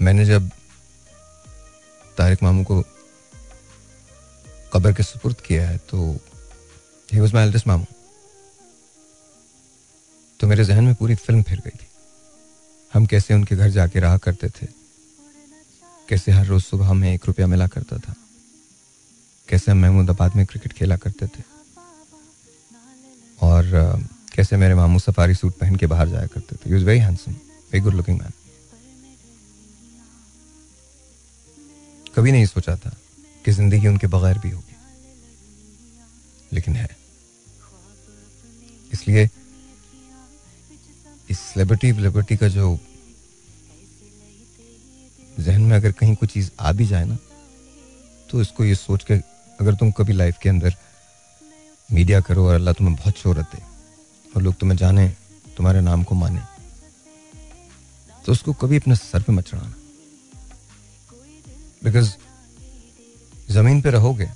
मैंने जब तारिक मामू को कब्र के सुपुर्द किया है तो ही वॉज़ माई एल्डेस्ट मामू। तो मेरे जहन में पूरी फ़िल्म फिर गई थी। हम कैसे उनके घर जाके रहा करते थे? कैसे हर रोज सुबह हमें एक रुपया मिला करता था? कैसे हम महमूदाबाद में क्रिकेट खेला करते थे? और कैसे मेरे मामू सफारी सूट पहन के बाहर जाया करते थे? Very handsome very good looking man कभी नहीं सोचा था कि ज़िंदगी उनके बगैर भी होगी। लेकिन है। इसलिए इस सेलिब्रिटी लिबर्टी का जो जहन में अगर कहीं कोई चीज़ आ भी जाए ना तो इसको ये सोच के अगर तुम कभी लाइफ के अंदर मीडिया करो और अल्लाह तुम्हें बहुत शोहरत दे और लोग तुम्हें जाने, तुम्हारे नाम को माने तो उसको कभी अपने सर पे मत चढ़ाना। बिकॉज़ ज़मीन पे रहोगे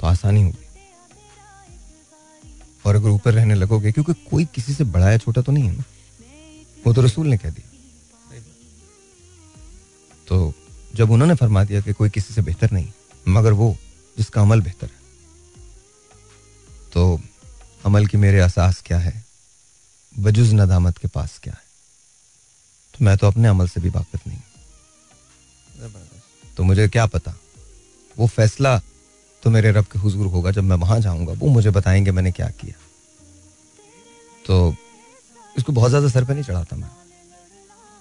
तो आसानी होगी। और अगर ऊपर रहने लगोगे, क्योंकि कोई किसी से बड़ा या छोटा तो नहीं है ना। वो तो रसूल ने कह दिया। तो जब उन्होंने फरमा दिया कि कोई किसी से बेहतर नहीं, मगर वो, जिसका अमल बेहतर है तो अमल की मेरे असास क्या है? वजुज नदामत के पास क्या है? तो मैं तो अपने अमल से भी वाकिफ नहीं तो मुझे क्या पता? वो फैसला तो मेरे रब के हुजूर होगा जब मैं वहाँ जाऊँगा। वो मुझे बताएँगे मैंने क्या किया। तो इसको बहुत ज़्यादा सर पे नहीं चढ़ाता मैं।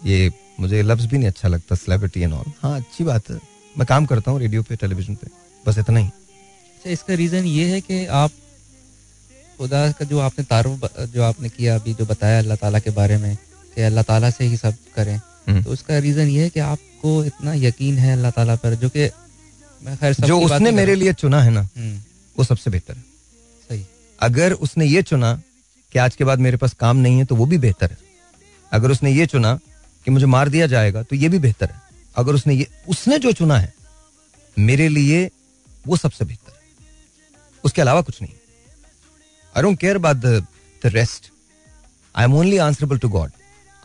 ये मुझे लफ्ज भी नहीं अच्छा लगता सेलिब्रिटी एंड ऑल हाँ अच्छी बात है। मैं काम करता हूँ रेडियो पे टेलीविज़न पे। बस इतना ही। अच्छा इसका रीज़न ये है कि आप खुदा का जो आपने तारुफ जो आपने किया, अभी जो बताया अल्लाह ताला के बारे में, कि अल्लाह ताला से ही सब करें। तो उसका रीज़न ये है कि आपको इतना यकीन है अल्लाह ताला पर जो कि मैं खैर जो उसने मेरे लिए चुना है ना हम्म, वो सबसे बेहतर है। सही। अगर उसने ये चुना कि आज के बाद मेरे पास काम नहीं है तो वो भी बेहतर है। अगर उसने ये चुना कि मुझे मार दिया जाएगा तो ये भी बेहतर है। अगर उसने ये उसने जो चुना है मेरे लिए वो सबसे बेहतर है। उसके अलावा कुछ नहीं। I don't care about the rest I am only answerable to God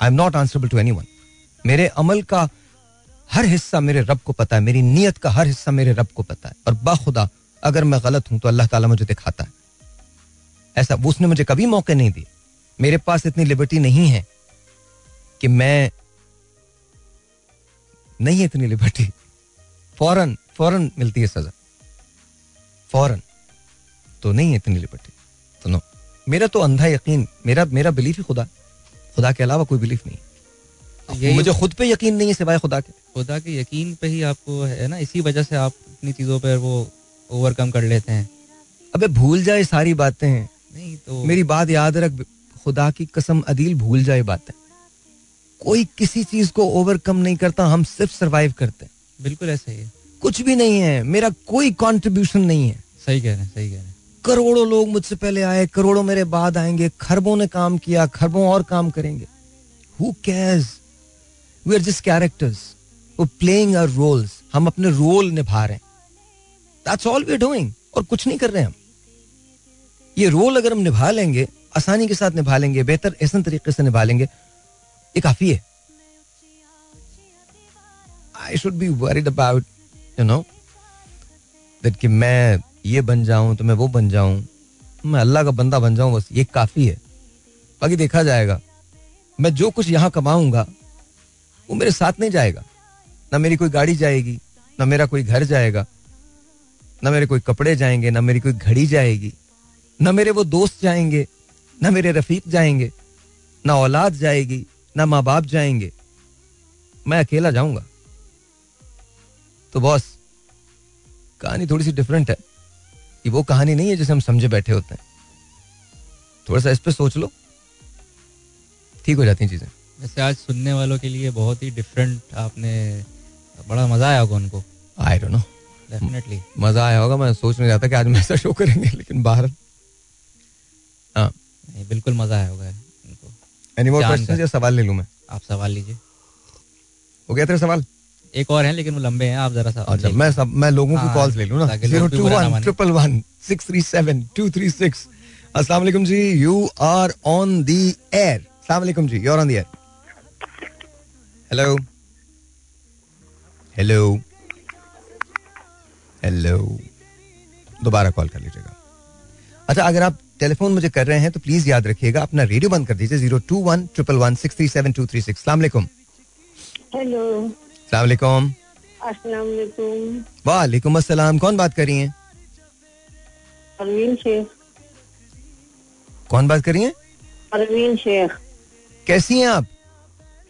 I am not answerable to anyone मेरे अमल का हर हिस्सा मेरे रब को पता है, मेरी नीयत का हर हिस्सा मेरे रब को पता है। और बाखुदा, अगर मैं गलत हूँ तो अल्लाह ताला मुझे दिखाता है। ऐसा, वो उसने मुझे कभी मौके नहीं दिए। मेरे पास इतनी लिबर्टी नहीं है कि मैं नहीं है इतनी लिबर्टी। फ़ौरन फ़ौरन मिलती है सजा। फ़ौरन तो नहीं है इतनी लिबर्टी। तो नो। मेरा तो अंधा यकीन, मेरा मेरा बिलीफ ही खुदा। खुदा के अलावा कोई बिलीफ नहीं मुझे खुद पे यकीन नहीं है सिवाय खुदा के। खुदा के यकीन पे ही आपको है ना? इसी वजह से आप इतनी चीज़ों पर वो ओवरकम कर लेते हैं। अबे भूल जाए सारी बातें। नहीं तो मेरी बात याद रख खुदा की कसम अदील भूल जाए बातें। कोई किसी चीज़ को ओवरकम नहीं करता हम सिर्फ़ सरवाइव करते हैं। बिल्कुल ऐसा ही है। कुछ भी नहीं है मेरा कोई कंट्रीब्यूशन नहीं है। सही कह रहे हैं सही कह रहे हैं। करोड़ों लोग मुझसे पहले आए करोड़ों मेरे बाद आएँगे खरबों ने काम किया खरबों और काम करेंगे। Who cares we are just characters वो प्लेइंग आर रोल्स हम अपने रोल निभा रहे हैं। दैट्स ऑल वी डूइंग और कुछ नहीं कर रहे हम। ये रोल अगर हम निभा लेंगे, आसानी के साथ निभा लेंगे, बेहतर ऐसा तरीके से निभा लेंगे, ये काफ़ी है। I should be worried about you know that कि मैं ये बन जाऊँ तो मैं वो बन जाऊँ। मैं अल्लाह का बंदा बन जाऊँ, बस ये काफ़ी है। बाकी देखा जाएगा। मैं जो कुछ यहाँ कमाऊँगा वो मेरे साथ नहीं जाएगा। ना मेरी कोई गाड़ी जाएगी, ना मेरा कोई घर जाएगा, ना मेरे कोई कपड़े जाएँगे, ना मेरी कोई घड़ी जाएगी, ना मेरे वो दोस्त जाएँगे, ना मेरे रफीक जाएँगे, ना औलाद जाएगी, ना माँ बाप जाएँगे। मैं अकेला जाऊँगा। तो बॉस, कहानी थोड़ी सी डिफरेंट है। ये वो कहानी नहीं है जिसे हम समझे बैठे होते हैं। थोड़ा सा इस पर सोच लो। ठीक हो जाती हैं चीज़ें। वैसे आज सुनने वालों के लिए बहुत ही डिफरेंट आपने बड़ा मज़ा आया होगा उनको। आई डोंट नो डेफिनेटली मज़ा आया होगा मैं सोच नहीं था कि आज हम ऐसा शो करेंगे लेकिन बाहर। हाँ। बिल्कुल मज़ा आया होगा उनको। Any more. क्वेश्चन या सवाल ले लूँ मैं? आप सवाल लीजिए। हो गया तेरा सवाल? एक और है लेकिन वो लंबे हैं आप जरा सा अच्छा मैं सब मैं लोगों की हाँ, कॉल्स ले लूँ ना। Zero two one. Triple one six three seven two three six अस्सलाम वालेकुम जी you are on the air अस्सलाम वालेकुम जी you are on the air hello hello hello दोबारा कॉल कर लीजिएगा। अच्छा अगर आप टेलीफोन मुझे कर रहे हैं तो प्लीज़ याद रखिएगा अपना रेडियो बंद कर दीजिए zero two one triple one six three seven two three six. सलाम वालेकुम हेलो। सलाम वालेकुम अस्सलाम वालेकुम वालेकुम अस्सलाम। कौन बात कर रही हैं? परवीन शेख। कौन बात कर रही हैं? परवीन शेख। कैसी हैं आप?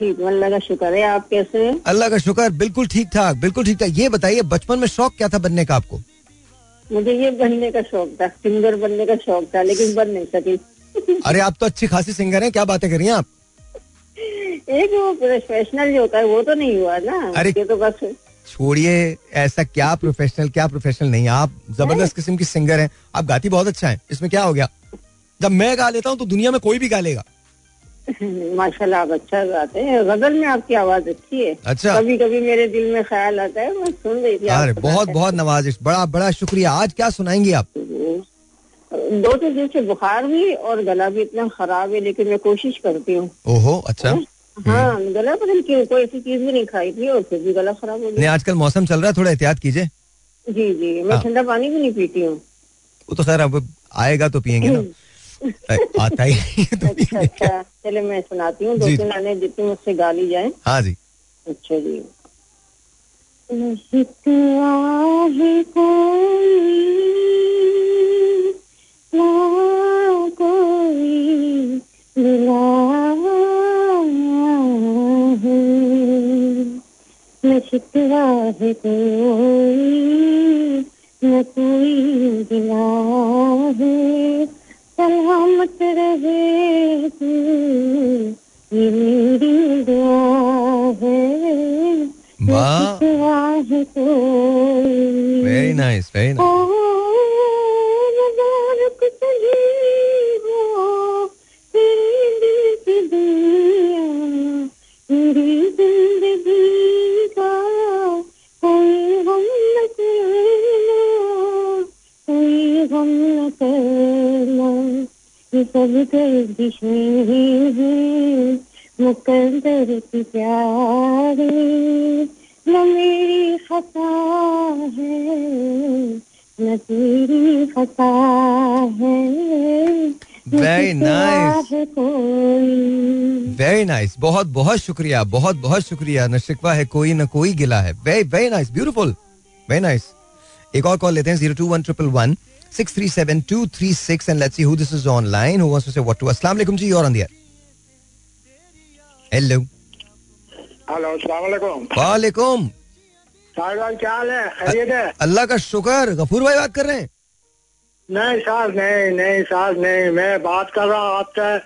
ठीक अल्लाह का शुक्र है। आप कैसे हैं? अल्लाह का शुक्र बिल्कुल ठीक ठाक बिल्कुल ठीक ठाक। ये बताइए बचपन में शौक क्या था बनने का आपको? मुझे ये बनने का शौक था सिंगर बनने का शौक था लेकिन बन नहीं सकी। अरे आप तो अच्छी खासी सिंगर हैं क्या बातें कर रही हैं आप? एक वो प्रोफेशनल जो होता है वो तो नहीं हुआ ना। अरे- ये तो बस छोड़िए ऐसा क्या प्रोफेशनल क्या प्रोफेशनल नहीं आप ज़बरदस्त किस्म की सिंगर हैं। आप गाती बहुत अच्छा है इसमें क्या हो गया? जब मैं गा लेता हूँ तो दुनिया में कोई भी गा लेगा। माशाल्लाह आप अच्छा गाते हैं। गज़ल में आपकी आवाज़ अच्छी है। अच्छा। कभी कभी मेरे दिल में ख्याल आता है मैं सुन रही थी अरे बहुत बहुत नवाजिश बड़ा बड़ा शुक्रिया। आज क्या सुनाएँगी आप? दो तीन दिन से बुखार भी और गला भी इतना खराब है लेकिन मैं कोशिश करती हूँ। ओहो अच्छा। हाँ गला पता क्यों कोई ऐसी चीज़ भी नहीं खाई थी और फिर भी गला खराब हो नहीं गया आजकल मौसम चल रहा है थोड़ा एहतियात कीजिए। जी जी मैं हाँ। ठंडा पानी भी नहीं पीती हूँ। वो तो खैर अब आएगा तो पियेंगे ना। आता ही तो अच्छा अच्छा। चले मैं सुनाती हूँ। दो। तीन आने जितनी मुझसे गाली जाए। हाँ जी। अच्छा जी। कोई ना कोई न शिकवा है कोई न कोई गिला है। सलामत रहे तू ये मेरी दुआ है। वाह। वेरी नाइस वेरी नाइस सब गर्दिश है मुकद्दर की प्यारे। न मेरी खता है न तेरी खता है। न Very सिवा nice. है कोई? वेरी नाइस बहुत बहुत शुक्रिया बहुत बहुत शुक्रिया। न शिकवा है कोई न कोई गिला है। Very very nice beautiful very nice एक और कॉल लेते हैं zero two one triple one six three seven two three six and let's see who this is online who wants to say what to अस्सलाम वालेकुम जी are on the air hello hello सलामकुम वालेकुम साहिबान क्या हाल है? खैरियत है? अल्लाह का शुक्र गफूर भाई बात कर रहे हैं? नहीं साहब नहीं नहीं साहब नहीं मैं बात कर रहा हूँ आपसे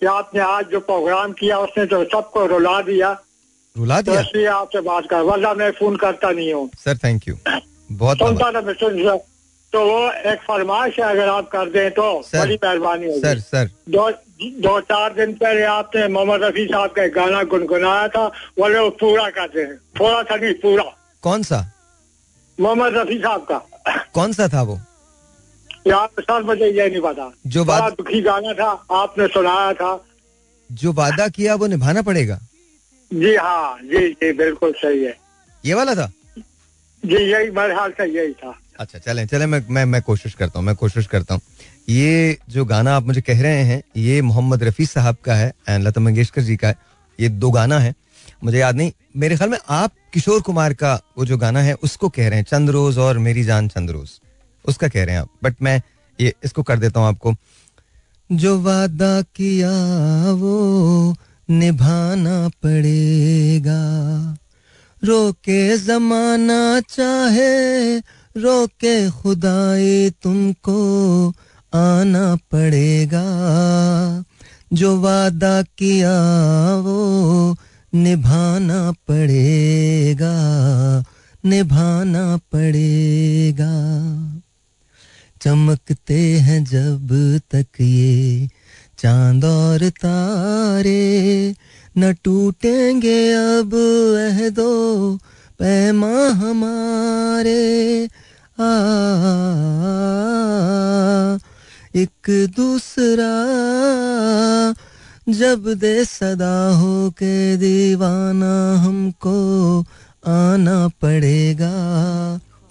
कि आपने आज जो प्रोग्राम किया उसने तो सबको रुला दिया। रुला तो दिया इसलिए आपसे बात कर वरना मैं फ़ोन करता नहीं हूँ। सर थैंक यू बहुत सुनता था मैं सुन तो वो एक फरमाइश है अगर आप कर दें तो सर, बड़ी मेहरबानी सर होगी। सर दो दो चार दिन पहले आपने मोहम्मद रफी साहब का एक गाना गुनगुनाया था बोले वो पूरा करते हैं थोड़ा सा नहीं पूरा। कौन सा? मोहम्मद रफी साहब का। कौन सा था वो? यार सर मुझे ये नहीं पता। जो बात- बड़ा दुखी गाना था आपने सुनाया था। जो वादा किया वो निभाना पड़ेगा? जी हाँ जी जी बिल्कुल सही है। ये वाला था? जी यही मेरे ख्याल से यही था। अच्छा चलें चलें, मैं मैं मैं कोशिश करता हूँ, मैं कोशिश करता हूँ। ये जो गाना आप मुझे कह रहे हैं, ये मोहम्मद रफ़ी साहब का है एंड लता मंगेशकर जी का है। ये दो गाना है। मुझे याद नहीं, मेरे ख्याल में आप किशोर कुमार का वो जो गाना है, उसको कह रहे हैं चंद रोज और मेरी जान चंद रोज उसका कह रहे हैं आप बट मैं ये, इसको कर देता हूँ आपको। जो वादा किया वो निभाना पड़ेगा। रोके जमाना चाहे रोके खुदाई तुमको, आना पड़ेगा। जो वादा किया वो निभाना पड़ेगा निभाना पड़ेगा। चमकते हैं जब तक ये चाँद और तारे न टूटेंगे, अब अहदो पैमा हमारे। एक दूसरा जब दे सदा हो के दीवाना हमको आना पड़ेगा।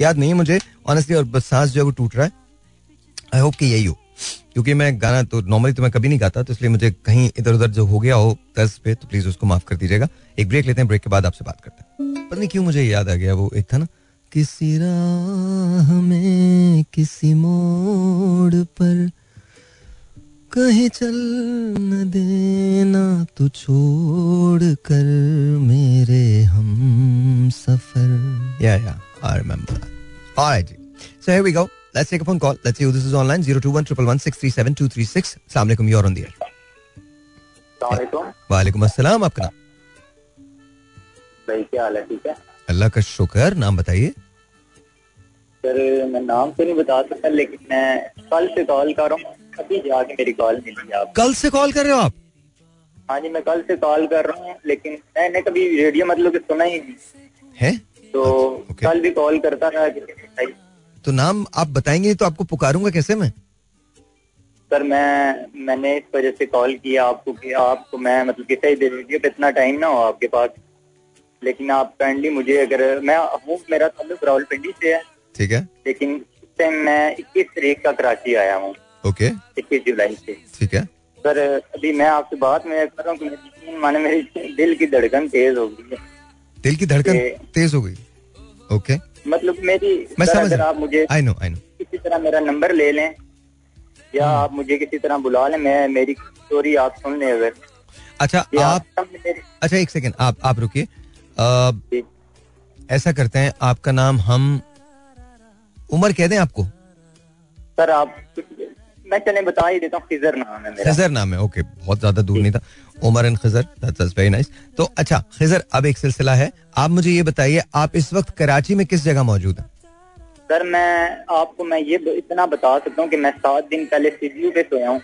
याद नहीं मुझे? ऑनेस्टली और सांस जो है वो टूट रहा है। आई होप कि यही हो। क्योंकि मैं गाना तो नॉर्मली तो मैं कभी नहीं गाता तो इसलिए मुझे कहीं इधर उधर जो हो गया हो तर्ज पे तो प्लीज़ उसको माफ़ कर दीजिएगा। एक ब्रेक लेते हैं ब्रेक के बाद आपसे बात करते हैं। पता नहीं क्यों मुझे याद आ गया, वो एक था ना किसी राह में किसी मोड़ पर। कहीं चल न देना तू छोड़ कर मेरे हम सफ़र। Yeah yeah I remember alright ji so here we go let's take a phone call let's see this is online 02111637236 अस्सलाम वालेकुम you are on the air वालेकुम अस्सलाम आपका नाम भाई क्या हाल है? ठीक है? अल्लाह का शुक्र. नाम बताइए. सर मैं नाम तो नहीं बता सकता लेकिन मैं कल से कॉल कर रहा हूँ। अभी जाके मेरी कॉल मिली आप कल से कॉल कर रहे हो आप? हाँ जी मैं कल से कॉल कर रहा हूँ लेकिन मैंने कभी रेडियो मतलब कि सुना ही नहीं। है? तो ओके। कल भी कॉल करता रहा कि तो नाम आप बताएँगे तो आपको पुकारूँगा कैसे मैं? सर मैं मैंने इस वजह से कॉल किया आपको कि आपको मैं मतलब कि सही दे रेडियो पे इतना टाइम ना हो आपके पास। लेकिन आप काइंडली मुझे अगर मैं हूँ मेरा ताल्लुक रावलपिंडी से है। ठीक है? लेकिन इस टाइम मैं इक्कीस तारीख का कराची आया हूँ। ओके इक्कीस जुलाई से। ठीक है। सर अभी मैं आपसे बात में कर रहा हूँ कि माने मेरी दिल की धड़कन तेज हो गई है। दिल की धड़कन तेज हो गई? ओके मतलब मेरी मैं समझ अगर आप मुझे आई नो आई नो किसी तरह मेरा नंबर ले लें या हम्म। आप मुझे किसी तरह बुला लें मैं मेरी स्टोरी आप सुन लें अगर। अच्छा आप अच्छा एक सेकेंड आप आप रुकिए। ऐसा करते हैं आपका नाम हम उम्र कह दें आपको? सर आप मैं चले बता ही देता हूँ खिजर नाम है मेरा। खिजर नाम है ओके बहुत ज़्यादा दूर नहीं था। Umar and Khizar that's very nice तो अच्छा खिजर अब एक सिलसिला है। आप मुझे ये बताइए आप इस वक्त कराची में किस जगह मौजूद हैं? सर मैं आपको मैं ये इतना बता सकता हूँ कि मैं सात दिन पहले सीडीयू पे सोया हूँ।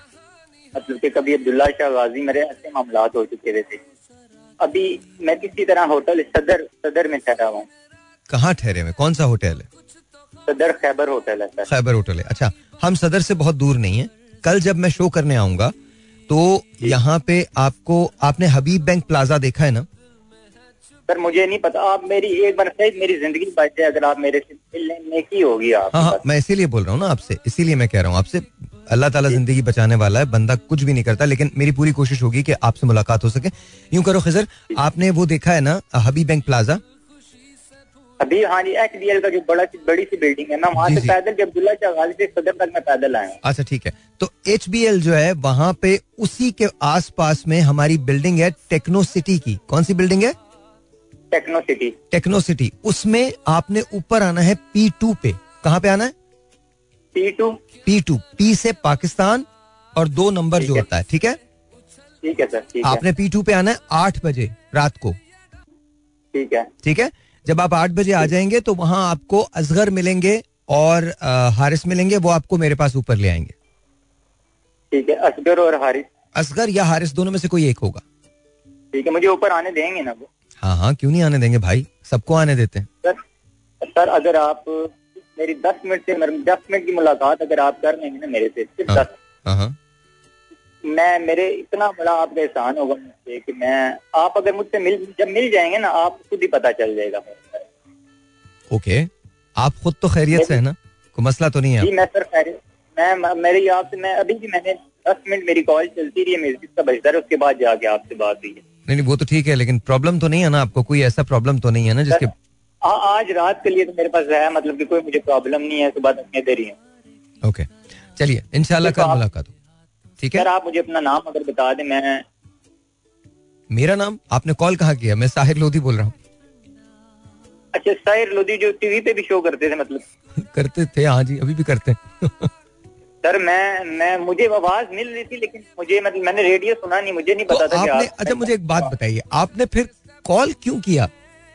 मतलब कि कभी अब्दुल्ला शाह गाजी मेरे ऐसे मामला हो चुके थे। अभी मैं किसी तरह होटल सदर सदर में ठहरा हुआ हूँ। कहाँ ठहरे में कौन सा होटल है? सदर खैबर होटल है सर। खैबर होटल है। अच्छा हम सदर से बहुत दूर नहीं है। कल जब मैं शो करने आऊँगा तो यहाँ पे आपको आपने हबीब बैंक प्लाजा देखा है ना? सर मुझे नहीं पता। आप मेरी एक बार शायद मेरी ज़िंदगी बच जाए अगर आप मेरे से मिलने नेकी होगी आप हाँ हाँ मैं इसीलिए बोल रहा हूँ ना आपसे इसीलिए मैं कह रहा हूँ आपसे अल्लाह ताला ज़िंदगी बचाने वाला है बंदा कुछ भी नहीं करता लेकिन मेरी पूरी कोशिश होगी कि आपसे मुलाकात हो सके। यूँ करो खिजर आपने वो देखा है ना हबीब बैंक प्लाजा? अभी हाँ जी एच का जो बड़ा सी बड़ी सी बिल्डिंग है मैं वहाँ से पैदल जब अब्दुल्ला शाह से सदर तक मैं पैदल आया हूँ। अच्छा ठीक है। तो एचबीएल जो है वहाँ पे उसी के आसपास में हमारी बिल्डिंग है टेक्नो सिटी की। कौन सी बिल्डिंग है? टेक्नो सिटी टेक्नो सिटी उसमें आपने ऊपर आना है पी टू पे। कहाँ पे आना है? T two P two P से पाकिस्तान और दो नंबर जो होता है ठीक है? ठीक है सर आपने पी टू पे आना है आठ बजे रात को। ठीक है। ठीक है? जब आप आठ बजे आ जाएँगे तो वहाँ आपको असगर मिलेंगे और हारिस मिलेंगे वो आपको मेरे पास ऊपर ले आएँगे। ठीक है असगर और हारिस? असगर या हारिस दोनों में से कोई एक होगा। ठीक है मुझे ऊपर आने देंगे ना वो? हाँ हाँ क्यों नहीं आने देंगे भाई? सबको आने देते हैं। सर सर अगर आप मेरी दस मिनट से दस मिनट की मुलाकात अगर आप कर लेंगे ना मेरे से सिर्फ़ हाँ। दस। हाँ हाँ। मैं मेरे इतना बड़ा आपका एहसान होगा मुझसे कि मैं आप अगर मुझसे मिल जब मिल जाएँगे ना आप खुद ही पता चल जाएगा ओके। आप खुद तो खैरियत से है ना? कोई मसला तो नहीं है जी मैं सर खैर मैं मेरी आपसे मैं अभी भी मैंने दस मिनट मेरी कॉल चलती रही है म्यूज़िक का बजता उसके बाद जाके आपसे बात हुई है। नहीं नहीं वो तो ठीक है लेकिन प्रॉब्लम तो नहीं है ना आपको? कोई ऐसा प्रॉब्लम तो नहीं है ना जिसके आ, आज रात के लिए तो मेरे पास है मतलब कि कोई मुझे प्रॉब्लम नहीं है सुबह तक मैं दे रही हूँ ओके चलिए देखो कल मुलाकात हो ठीक है? सर आप मुझे अपना नाम अगर बता दें मैं मेरा नाम? आपने कॉल कहाँ किया? मैं साहिर लोधी बोल रहा हूँ। अच्छा साहिर लोधी जो टीवी पे भी शो करते थे मतलब। करते थे हाँ जी अभी भी करते हैं। सर मैं मैं मुझे आवाज़ मिल रही थी लेकिन मुझे मतलब मैंने रेडियो सुना नहीं मुझे नहीं पता तो पता था आपने अच्छा मुझे एक बात बताइए आपने फिर कॉल क्यों किया?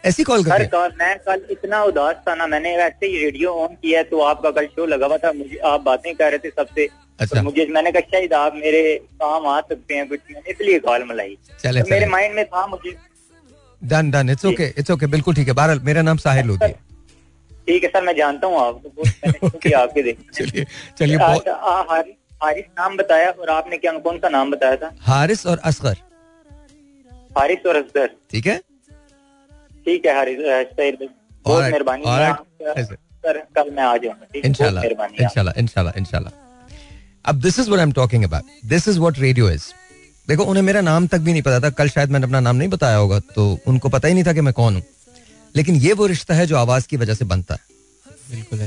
ऐसी कॉल कर कल मैं कल इतना उदास था ना मैंने वैसे ही रेडियो ऑन किया तो आपका कल शो लगा हुआ था मुझे आप बातें कर रहे थे सबसे। अच्छा। तो मुझे मैंने कहा शायद आप मेरे काम आ सकते हैं कुछ मैंने इसलिए कॉल मिलाई। चले तो मेरे माइंड में था मुझे। Done done it's okay it's okay बिल्कुल ठीक है। बहरहाल मेरा नाम साहिर लोधी है। ठीक है सर मैं जानता हूँ आपको आपके देख। चलिए अच्छा, हारिस नाम बताया और आपने क्या कौन सा नाम बताया था? हारिस और असगर। हारिस और असगर। ठीक है? ठीक है हारिस अ, बहुत मेहरबानी कल मैं आ जाऊँगा है? इंशाल्लाह इंशाल्लाह इंशाल्लाह इंशाल्लाह। अब this is what I am talking about this is what radio is देखो उन्हें मेरा नाम तक भी नहीं पता था। कल शायद मैंने अपना नाम नहीं बताया होगा तो उनको पता ही नहीं था कि मैं कौन हूँ। लेकिन ये वो रिश्ता है जो आवाज़ की वजह से बनता है।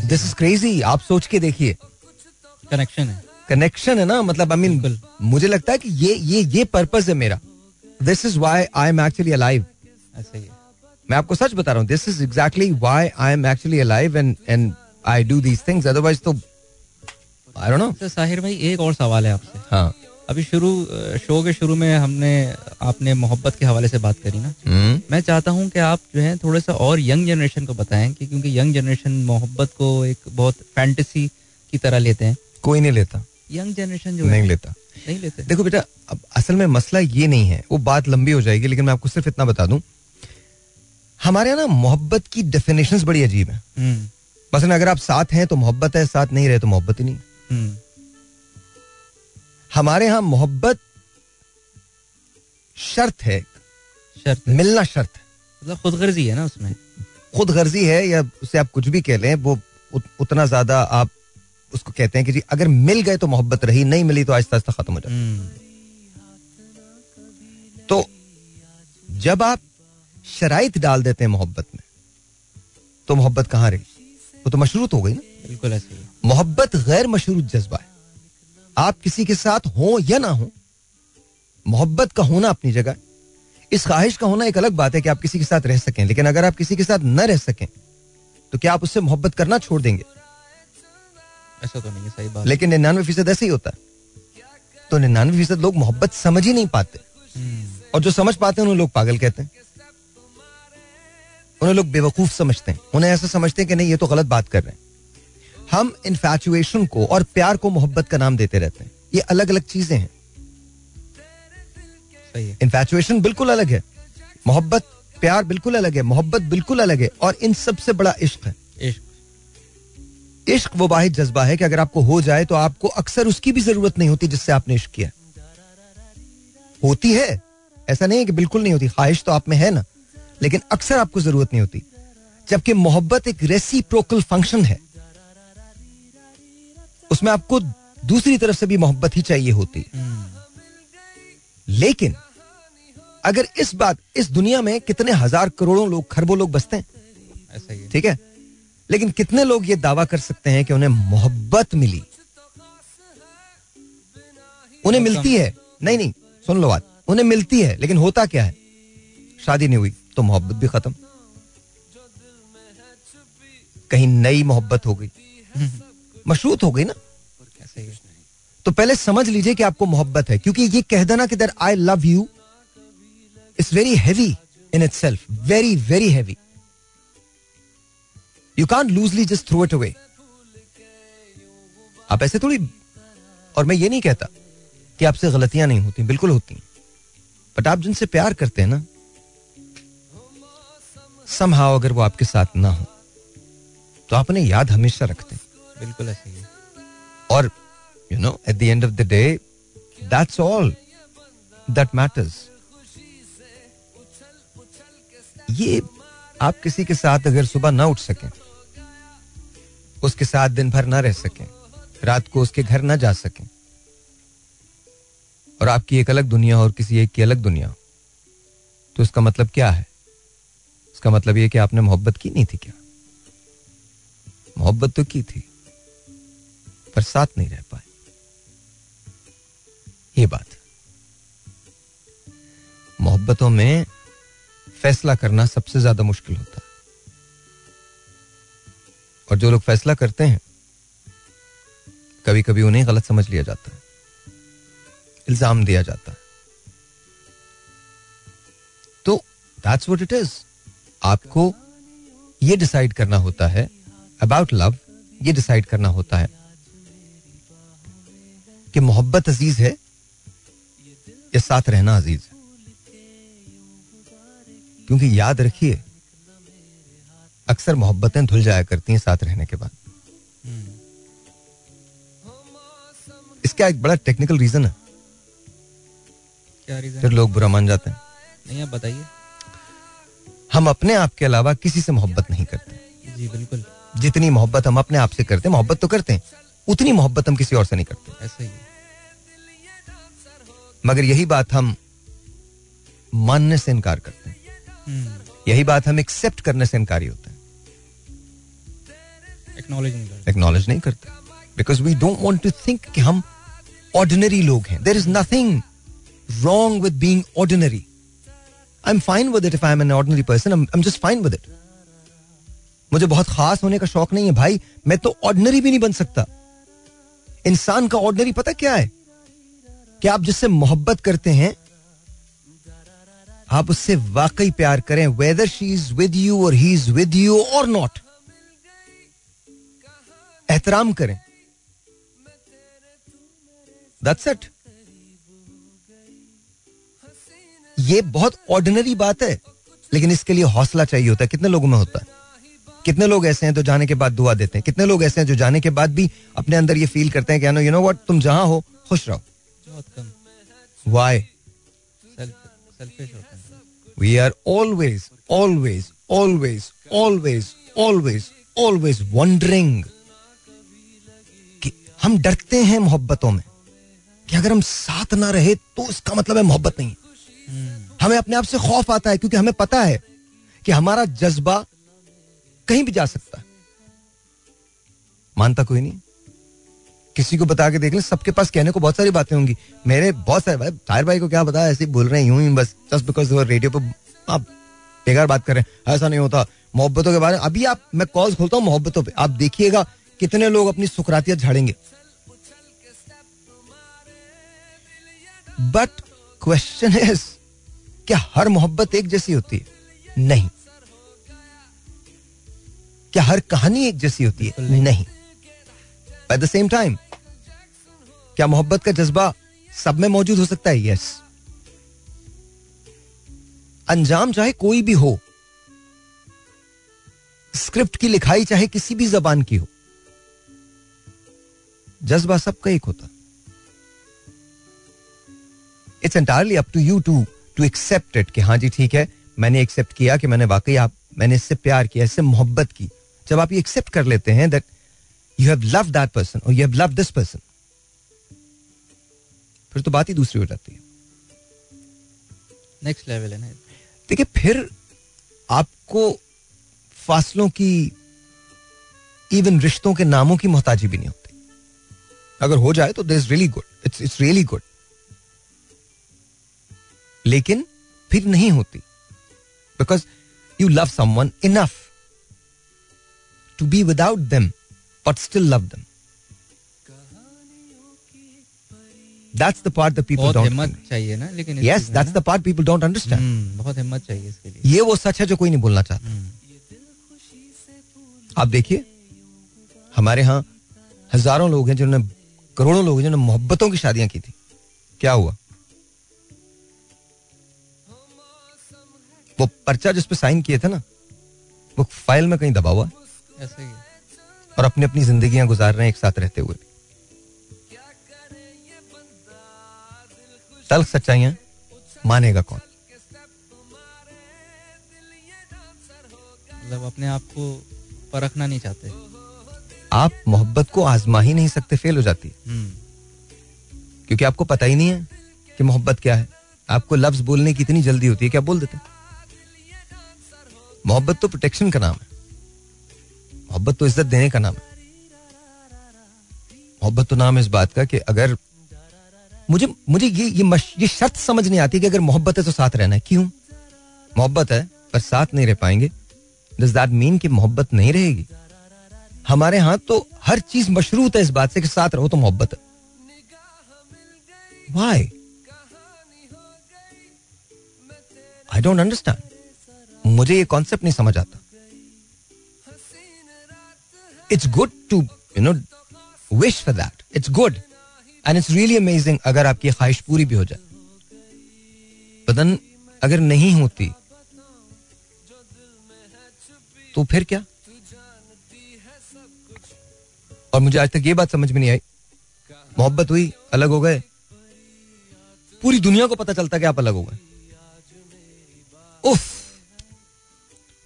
दिस इज़ क्रेजी आप सोच के देखिए। कनेक्शन है। कनेक्शन है ना? मतलब आई मीन बिल्कुल। मुझे लगता है कि ये ये ये पर्पस है मेरा। This is why I am actually alive ऐसा है। मैं आपको सच बता रहा हूँ this is exactly why I am actually alive and and I do these things otherwise तो आई डोंट नो अच्छा, साहिर भाई एक और सवाल है आपसे। हाँ। अभी शुरू शो के शुरू में हमने आपने मोहब्बत के हवाले से बात करी ना। हम्म। मैं चाहता हूँ कि आप जो है थोड़ा सा और यंग जनरेशन को बताएँ कि क्योंकि यंग जनरेशन मोहब्बत को एक बहुत फैंटेसी की तरह लेते हैं। कोई नहीं लेता। यंग जनरेशन जो है नहीं लेता। नहीं लेते। देखो बेटा अब असल में मसला ये नहीं है वो बात लंबी हो जाएगी लेकिन मैं आपको सिर्फ़ इतना बता दूँ हमारे यहाँ ना मोहब्बत की डेफिनेशन बड़ी अजीब है। हम्म, मसलन अगर आप साथ हैं तो मोहब्बत है साथ नहीं रहे तो मोहब्बत ही नहीं। हम्म, हमारे यहाँ मोहब्बत शर्त है। शर्त है। मिलना शर्त है। मतलब खुदगर्जी है ना उसमें। खुद गर्जी है या उसे आप कुछ भी कह लें वो उत, उतना ज़्यादा आप उसको कहते हैं कि जी अगर मिल गए तो मोहब्बत रही नहीं मिली तो आहिस्ता आहिस्ता खत्म हो जाती। हम्म, तो जब आप शराइत डाल देते हैं मोहब्बत में। तो मोहब्बत कहाँ रही? वो तो मशरूत हो गई ना। बिल्कुल ऐसे मोहब्बत गैर मशरूत जज्बा है। आप किसी के साथ हो या ना हो मोहब्बत का होना अपनी जगह इस ख्वाहिश का होना एक अलग बात है कि आप किसी के साथ रह सकें लेकिन अगर आप किसी के साथ न रह सकें तो क्या आप उससे मोहब्बत करना छोड़ देंगे? ऐसा तो नहीं है सही बात। लेकिन निन्यानवे फ़ीसद ऐसे ही होता है। तो निन्यानवे फ़ीसद लोग मोहब्बत समझ ही नहीं पाते। हम्म, और जो समझ पाते हैं उन्हें लोग पागल कहते हैं। उन्हें लोग बेवकूफ़ समझते हैं। उन्हें ऐसा समझते हैं कि नहीं ये तो गलत बात कर रहे हैं। हम इन्फैचुएशन को और प्यार को मोहब्बत का नाम देते रहते हैं। ये अलग अलग चीज़ें हैं। सही इन्फैचुएशन बिल्कुल अलग है। मोहब्बत प्यार बिल्कुल अलग है। मोहब्बत बिल्कुल अलग है। और इन सबसे बड़ा इश्क है। इश्क। इश्क वो वाहिद जज्बा है कि अगर आपको हो जाए तो आपको अक्सर उसकी भी ज़रूरत नहीं होती जिससे आपने इश्क किया। होती है। ऐसा नहीं है कि बिल्कुल नहीं होती। ख्वाहिश तो आप में है ना। लेकिन अक्सर आपको ज़रूरत नहीं होती। जबकि मोहब्बत एक रेसिप्रोकल फ़ंक्शन है। उसमें आपको दूसरी तरफ़ से भी मोहब्बत ही चाहिए होती। लेकिन अगर इस बात इस दुनिया में कितने हज़ार करोड़ों लोग खरबों लोग बसते हैं ऐसा ही ठीक है? लेकिन कितने लोग ये दावा कर सकते हैं कि उन्हें मोहब्बत मिली? उन्हें मिलती है। नहीं नहीं सुन लो बात। उन्हें मिलती है लेकिन होता क्या है? शादी नहीं हुई। तो मोहब्बत भी खत्म। कहीं नई मोहब्बत हो गई। मशरूत हो गई ना। तो पहले समझ लीजिए कि आपको मोहब्बत है, क्योंकि ये कह देना कि दर I love you it's very heavy in itself very very heavy you can loosely just throw it away आप ऐसे थोड़ी और मैं ये नहीं कहता कि आपसे गलतियाँ नहीं होती, बिल्कुल होती। बट आप जिनसे प्यार करते हैं ना समहाव अगर वो आपके साथ ना हो तो आप उन्हें याद हमेशा रखते हैं। बिल्कुल ऐसे ही और you know at the end of the day that's all that matters ये आप किसी के साथ अगर सुबह ना उठ सकें उसके साथ दिन भर ना रह सकें रात को उसके घर ना जा सकें और आपकी एक अलग दुनिया और किसी एक की अलग दुनिया तो इसका मतलब क्या है? इसका मतलब यह कि आपने मोहब्बत की नहीं थी क्या? मोहब्बत तो की थी, पर साथ नहीं रह पाए। ये बात। मोहब्बतों में फैसला करना सबसे ज़्यादा मुश्किल होता। और जो लोग फैसला करते हैं कभी कभी उन्हें गलत समझ लिया जाता है। इल्ज़ाम दिया जाता है। तो दैट्स व्हाट इट इज़ आपको ये डिसाइड करना होता है अबाउट लव ये डिसाइड करना होता है कि मोहब्बत अज़ीज़ है या साथ रहना अज़ीज़ है। क्योंकि याद रखिए अक्सर मोहब्बतें धुल जाया करती हैं साथ रहने के बाद। इसका एक बड़ा टेक्निकल रीजन है। क्या रीजन फिर लोग बुरा मान जाते हैं। नहीं आप बताइए। हम अपने आप के अलावा किसी से मोहब्बत नहीं करते। जी बिल्कुल। जितनी मोहब्बत हम अपने आप से करते हैं मोहब्बत तो करते हैं उतनी मोहब्बत हम किसी और से नहीं करते। ऐसा ही मगर यही बात हम मानने से इनकार करते हैं। हम्म, यही बात हम एक्सेप्ट करने से इनकारी होते हैं। एक्नॉलेज नहीं करते। एक्नॉलेज नहीं करते। Because we don't want to think कि हम ऑर्डिनरी लोग हैं। There is nothing wrong with being ordinary I am fine with it if I am an ordinary person I am just fine with it मुझे बहुत खास होने का शौक नहीं है भाई। मैं तो ऑर्डनरी भी नहीं बन सकता। इंसान का ऑर्डनरी पता क्या है? कि आप जिससे मोहब्बत करते हैं, आप उससे वाकई प्यार करें whether she is with you or he is with you or not एहतराम करें। दैट्स इट ये बहुत ऑर्डिनरी बात है लेकिन इसके लिए हौसला चाहिए होता है। कितने लोगों में होता है? कितने लोग ऐसे हैं तो जाने के बाद दुआ देते हैं? कितने लोग ऐसे हैं जो जाने के बाद भी अपने अंदर ये फील करते हैं कि यू नो व्हाट तुम जहाँ हो खुश रहो। Why we are always always always always always always wondering कि हम डरते हैं मोहब्बतों में। कि अगर हम साथ ना रहे तो इसका मतलब है मोहब्बत नहीं हमें अपने आप से खौफ आता है क्योंकि हमें पता है कि हमारा जज्बा कहीं भी जा सकता है। मानता कोई नहीं। किसी को बता के देख ले, सबके पास कहने को बहुत सारी बातें होंगी। मेरे बहुत सारे भाई, ताहिर भाई को क्या बताया ऐसे बोल रहे हैं बस जस्ट बिकॉज़ रेडियो पर आप बेकार बात कर रहे हैं। ऐसा नहीं होता। मोहब्बतों के बारे में, अभी आप, मैं कॉल्स खोलता हूँ मोहब्बतों पे। आप देखिएगा कितने लोग अपनी सुखरातियत झाड़ेंगे। बट क्वेश्चन इज़ क्या हर मोहब्बत एक जैसी होती है? नहीं। क्या हर कहानी एक जैसी होती है? नहीं। एट द सेम टाइम क्या मोहब्बत का जज्बा सब में मौजूद हो सकता है? यस अंजाम चाहे कोई भी हो स्क्रिप्ट की लिखाई चाहे किसी भी जबान की हो जज्बा सबका एक होता। It's entirely up to you to to accept it कि हाँ जी ठीक है मैंने एक्सेप्ट किया कि मैंने वाकई आप मैंने इससे प्यार किया इससे मोहब्बत की। जब आप ये एक्सेप्ट कर लेते हैं that you have love that person और you have love this person फिर तो बात ही दूसरी हो जाती है। नेक्स्ट लेवल है ना। देखिए फिर आपको फासलों की इवन रिश्तों के नामों की मोहताजी भी नहीं होती। अगर हो जाए तो this really good it's it's really good लेकिन फिर नहीं होती। Because you love someone enough to be without them but still love them that's the part the people बहुत डोंट हिम्मत चाहिए ना लेकिन दैट्स ना, the part people don't understand hmm, बहुत हिम्मत चाहिए इसके लिए। ये वो सच है जो कोई नहीं बोलना चाहता। हम्म, आप देखिए हमारे यहाँ हज़ारों लोग हैं जिन्होंने करोड़ों लोग हैं जिन्होंने मोहब्बतों की शादियाँ की थी। क्या हुआ? वो पर्चा जिस पे साइन किए थे ना वो फ़ाइल में कहीं दबा हुआ। ऐसे ही। और अपनी अपनी जिंदगियाँ गुजार रहे हैं एक साथ रहते हुए। तल्ख सच्चाइयाँ मानेगा कौन? मतलब अपने आप को परखना नहीं चाहते। आप मोहब्बत को आजमा ही नहीं सकते फेल हो जाती हम्म, क्योंकि आपको पता ही नहीं है कि मोहब्बत क्या है। आपको लफ्ज बोलने की इतनी जल्दी होती है क्या बोल देते हैं? मोहब्बत तो प्रोटेक्शन का नाम है। मोहब्बत तो इज़्ज़त देने का नाम है। मोहब्बत तो नाम है इस बात का कि अगर मुझे मुझे ये ये ये शर्त समझ नहीं आती कि अगर मोहब्बत है तो साथ रहना है। क्यों? मोहब्बत है, पर साथ नहीं रह पाएँगे। डज दैट मीन कि मोहब्बत नहीं रहेगी? हमारे यहाँ तो हर चीज़ मशरूत है इस बात से कि साथ रहो तो मोहब्बत है। Why? I don't understand. मुझे ये कॉन्सेप्ट नहीं समझ आता। It's good to you know wish for that it's good and it's really amazing अगर आपकी ख्वाहिश पूरी भी हो जाए। बदन अगर नहीं होती तो फिर क्या? और मुझे आज तक ये बात समझ में नहीं आई। मोहब्बत हुई, अलग हो गए। पूरी दुनिया को पता चलता कि आप अलग हो गए। उफ!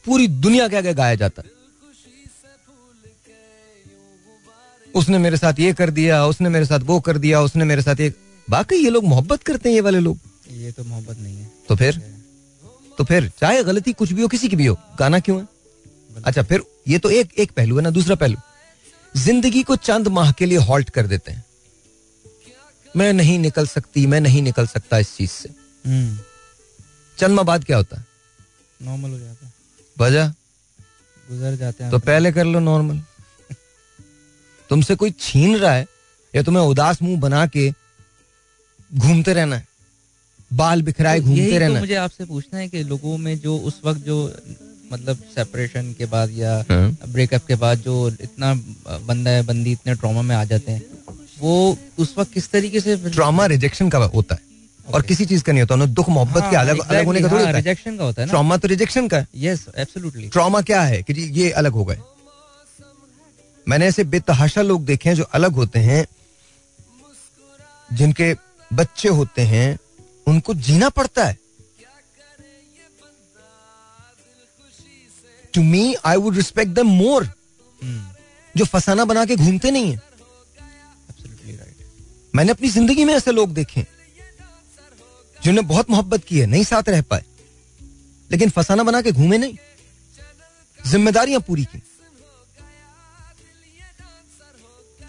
पूरी दुनिया के आगे गाया जाता है। उसने मेरे साथ ये कर दिया उसने मेरे साथ वो कर दिया उसने मेरे साथ ये बाकी ये लोग मोहब्बत करते हैं ये वाले लोग? ये तो मोहब्बत नहीं है। तो फिर? तो फिर चाहे गलती कुछ भी हो किसी की भी हो गाना क्यों है? अच्छा फिर ये तो एक एक पहलू है ना दूसरा पहलू। ज़िंदगी को चंद माह के लिए हॉल्ट कर देते हैं। मैं नहीं निकल सकती मैं नहीं निकल सकता इस चीज़ से। हम्म, चंद माह बाद क्या होता? है नॉर्मल हो जाता है। वजह गुजर जाते हैं तो पहले कर लो नॉर्मल तुमसे कोई छीन रहा है या तुम्हें उदास मुँह बना के घूमते रहना है? बाल बिखराए तो घूमते तो रहना है। मुझे आपसे पूछना है कि लोगों में जो उस वक्त जो मतलब सेपरेशन के बाद या हाँ। ब्रेकअप के बाद जो इतना बंदा है बंदी इतने ट्रॉमा में आ जाते हैं वो उस वक्त किस तरीके से ट्रॉमा रिजेक्शन का होता है। और किसी चीज़ का नहीं होता दुख मोहब्बत के अलग अलग होने का थोड़ी होता है। रिजेक्शन का होता है ट्रॉमा तो रिजेक्शन का है। यस एब्सोल्युटली ट्रॉमा क्या है कि जी ये अलग हो गए। मैंने ऐसे बेतहाशा लोग देखे हैं जो अलग होते हैं जिनके बच्चे होते हैं उनको जीना पड़ता है। To me I would respect them more जो फसाना बना के घूमते नहीं है। राइट मैंने अपनी ज़िंदगी में ऐसे लोग देखे हैं, जिन्होंने बहुत मोहब्बत की है नहीं साथ रह पाए। लेकिन फसाना बना के घूमे नहीं। जिम्मेदारियाँ पूरी की।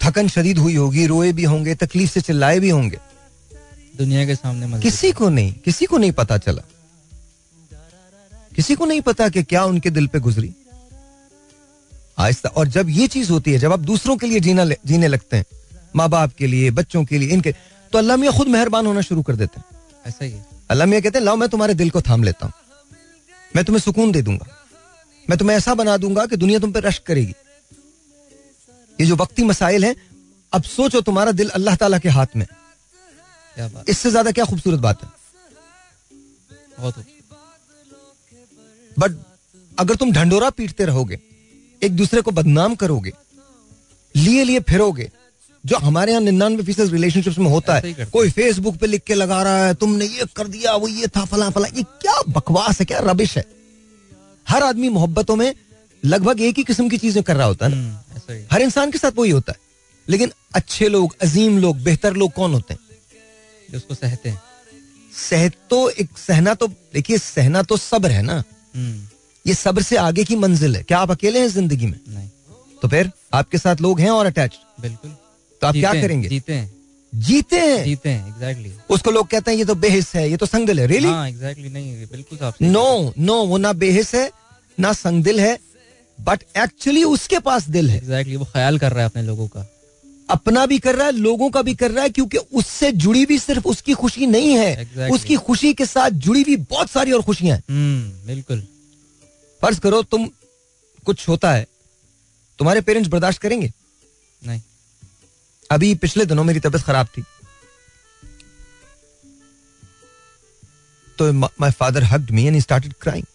थकन शदीद हुई होगी रोए भी होंगे तकलीफ़ से चिल्लाए भी होंगे। दुनिया के सामने किसी को नहीं किसी को नहीं पता चला। किसी को नहीं पता कि क्या उनके दिल पे गुजरी। आहिस्ता और जब ये चीज़ होती है जब आप दूसरों के लिए जीना जीने लगते हैं माँ बाप के लिए बच्चों के लिए इनके तो अल्लाह मियाँ खुद मेहरबान होना शुरू कर देते हैं। ऐसा ही अल्लाह मियाँ कहते हैं लाओ मैं तुम्हारे दिल को थाम लेता हूँ। मैं तुम्हें सुकून दे दूँगा। मैं तुम्हें ऐसा बना दूँगा कि दुनिया तुम पे रश्क करेगी। ये जो वक्ती मसाइल हैं अब सोचो तुम्हारा दिल अल्लाह ताला के हाथ में क्या बात इससे ज़्यादा क्या खूबसूरत बात है? बहुत बट अगर तुम ढंडोरा पीटते रहोगे एक दूसरे को बदनाम करोगे लिए लिए फिरोगे जो हमारे यहाँ निन्यानवे फ़ीसद रिलेशनशिप्स में होता है। कोई फेसबुक पे लिख के लगा रहा है तुमने ये कर दिया वो ये था फला फला। ये क्या बकवास है क्या रबिश है? हर आदमी मोहब्बतों में लगभग एक ही किस्म की चीज़ें कर रहा होता है ना। हम्म। हर इंसान के साथ वही होता है। लेकिन अच्छे लोग अजीम लोग बेहतर लोग कौन होते हैं? जो उसको सहते हैं। सह तो एक सहना तो देखिए सहना तो सब्र है ना। हम्म, ये सब्र से आगे की मंजिल है। क्या आप अकेले हैं ज़िंदगी में? नहीं। तो फिर आपके साथ लोग हैं और अटैच बिल्कुल। तो आप क्या करेंगे? जीते हैं। जीते हैं? जीते हैं एग्जैक्टली exactly. उसको लोग कहते हैं ये तो बेहिस है ये तो संगदिल है रियली हाँ एग्जैक्टली exactly, नहीं बिल्कुल साफ़ नो नो वो ना बेहिस है ना संगदिल है बट एक्चुअली उसके पास दिल है। एग्जैक्टली exactly, वो ख्याल कर रहा है अपने लोगों का। अपना भी कर रहा है लोगों का भी कर रहा है क्योंकि उससे जुड़ी भी सिर्फ़ उसकी खुशी नहीं है। Exactly. उसकी खुशी के साथ जुड़ी भी बहुत सारी और खुशियाँ हैं। हम्म बिल्कुल। फ़र्ज़ करो तुम कुछ होता है तुम्हारे पेरेंट्स बर्दाश्त करेंगे? नहीं। अभी पिछले दिनों मेरी तबीयत खराब थी। तो my father hugged me and started crying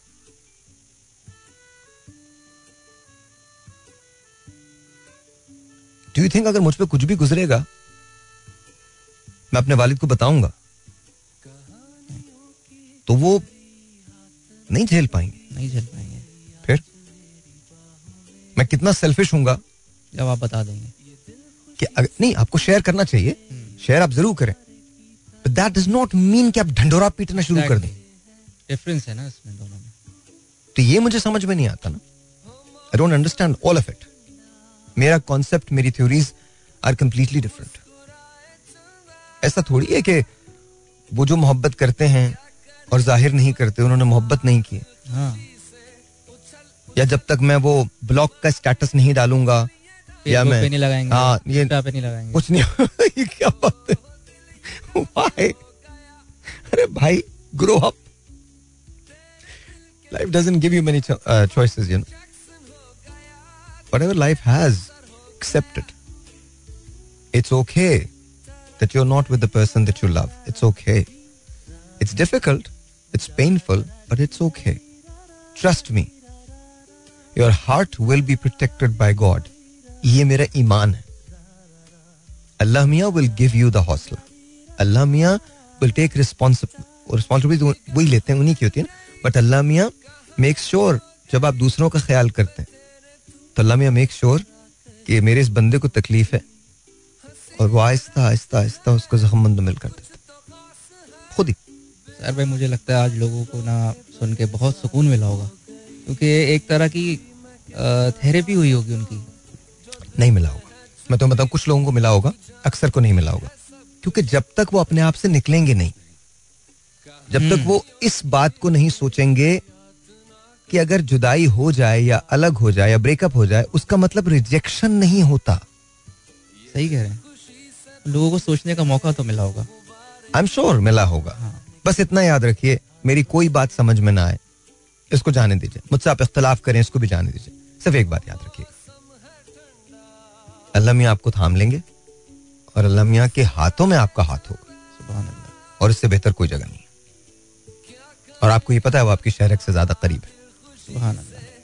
do you think अगर मुझ पर कुछ भी गुजरेगा मैं अपने वालिद को बताऊँगा तो वो नहीं झेल पाएँगे। नहीं झेल पाएँगे। फिर मैं कितना सेल्फिश हूँगा जब आप बता देंगे। कि नहीं आपको शेयर करना चाहिए। शेयर आप ज़रूर करें। But that does not mean कि आप ढंडोरा पीटना शुरू कर दें। डिफरेंस है ना इसमें दोनों में। तो ये मुझे समझ में नहीं आता ना। I don't understand all of it मेरा कॉन्सेप्ट मेरी थ्योरीज आर कंप्लीटली डिफरेंट ऐसा थोड़ी है कि वो जो मोहब्बत करते हैं और ज़ाहिर नहीं करते उन्होंने मोहब्बत नहीं की। हाँ। या जब तक मैं वो ब्लॉक का स्टेटस नहीं डालूँगा या मैं पे नहीं लगाएँगे हाँ ये पे नहीं लगाएँगे कुछ नहीं ये क्या बात है? अरे भाई grow up life doesn't give you many choices you know whatever life has accept it it's okay that you're not with the person that you love it's okay it's difficult it's painful but it's okay trust me your heart will be protected by god ये मेरा ईमान है। अल्लाह मियाँ will give you the हौसला अल्लाह मियाँ will take responsibility वही लेते हैं, उन्हीं की होती है ना। बट अल्लाह मियाँ मेक श्योर जब आप दूसरों का ख्याल करते हैं तो अल्लाह मियाँ मेक श्योर कि मेरे इस बंदे को तकलीफ़ है और वो आहिस्ता आहिस्ता आहिस्ता उसको जख्म मंद कर देता खुद ही। सर भाई, मुझे लगता है आज लोगों को ना सुन के बहुत सुकून मिला होगा। क्योंकि एक तरह की थेरेपी हुई होगी उनकी। नहीं मिला होगा। मैं तो बताऊँ कुछ लोगों को मिला होगा अक्सर को नहीं मिला होगा। क्योंकि जब तक वो अपने आप से निकलेंगे नहीं जब तक वो इस बात को नहीं सोचेंगे कि अगर जुदाई हो जाए या अलग हो जाए या ब्रेकअप हो जाए उसका मतलब रिजेक्शन नहीं होता। सही कह रहे हैं। लोगों को सोचने का मौका तो मिला होगा। आई एम श्योर मिला होगा। हाँ। बस इतना याद रखिए मेरी कोई बात समझ में ना आए। इसको जाने दीजिए। मुझसे आप इख्तलाफ करें इसको भी जाने दीजिए। सिर्फ़ एक बात याद रखिएगा अल्लाह मियाँ आपको थाम लेंगे और अल्लाह मियाँ के हाथों में आपका हाथ होगा। और इससे बेहतर कोई जगह नहीं। और आपको ये पता है वो आपकी शहरक से ज़्यादा करीब है।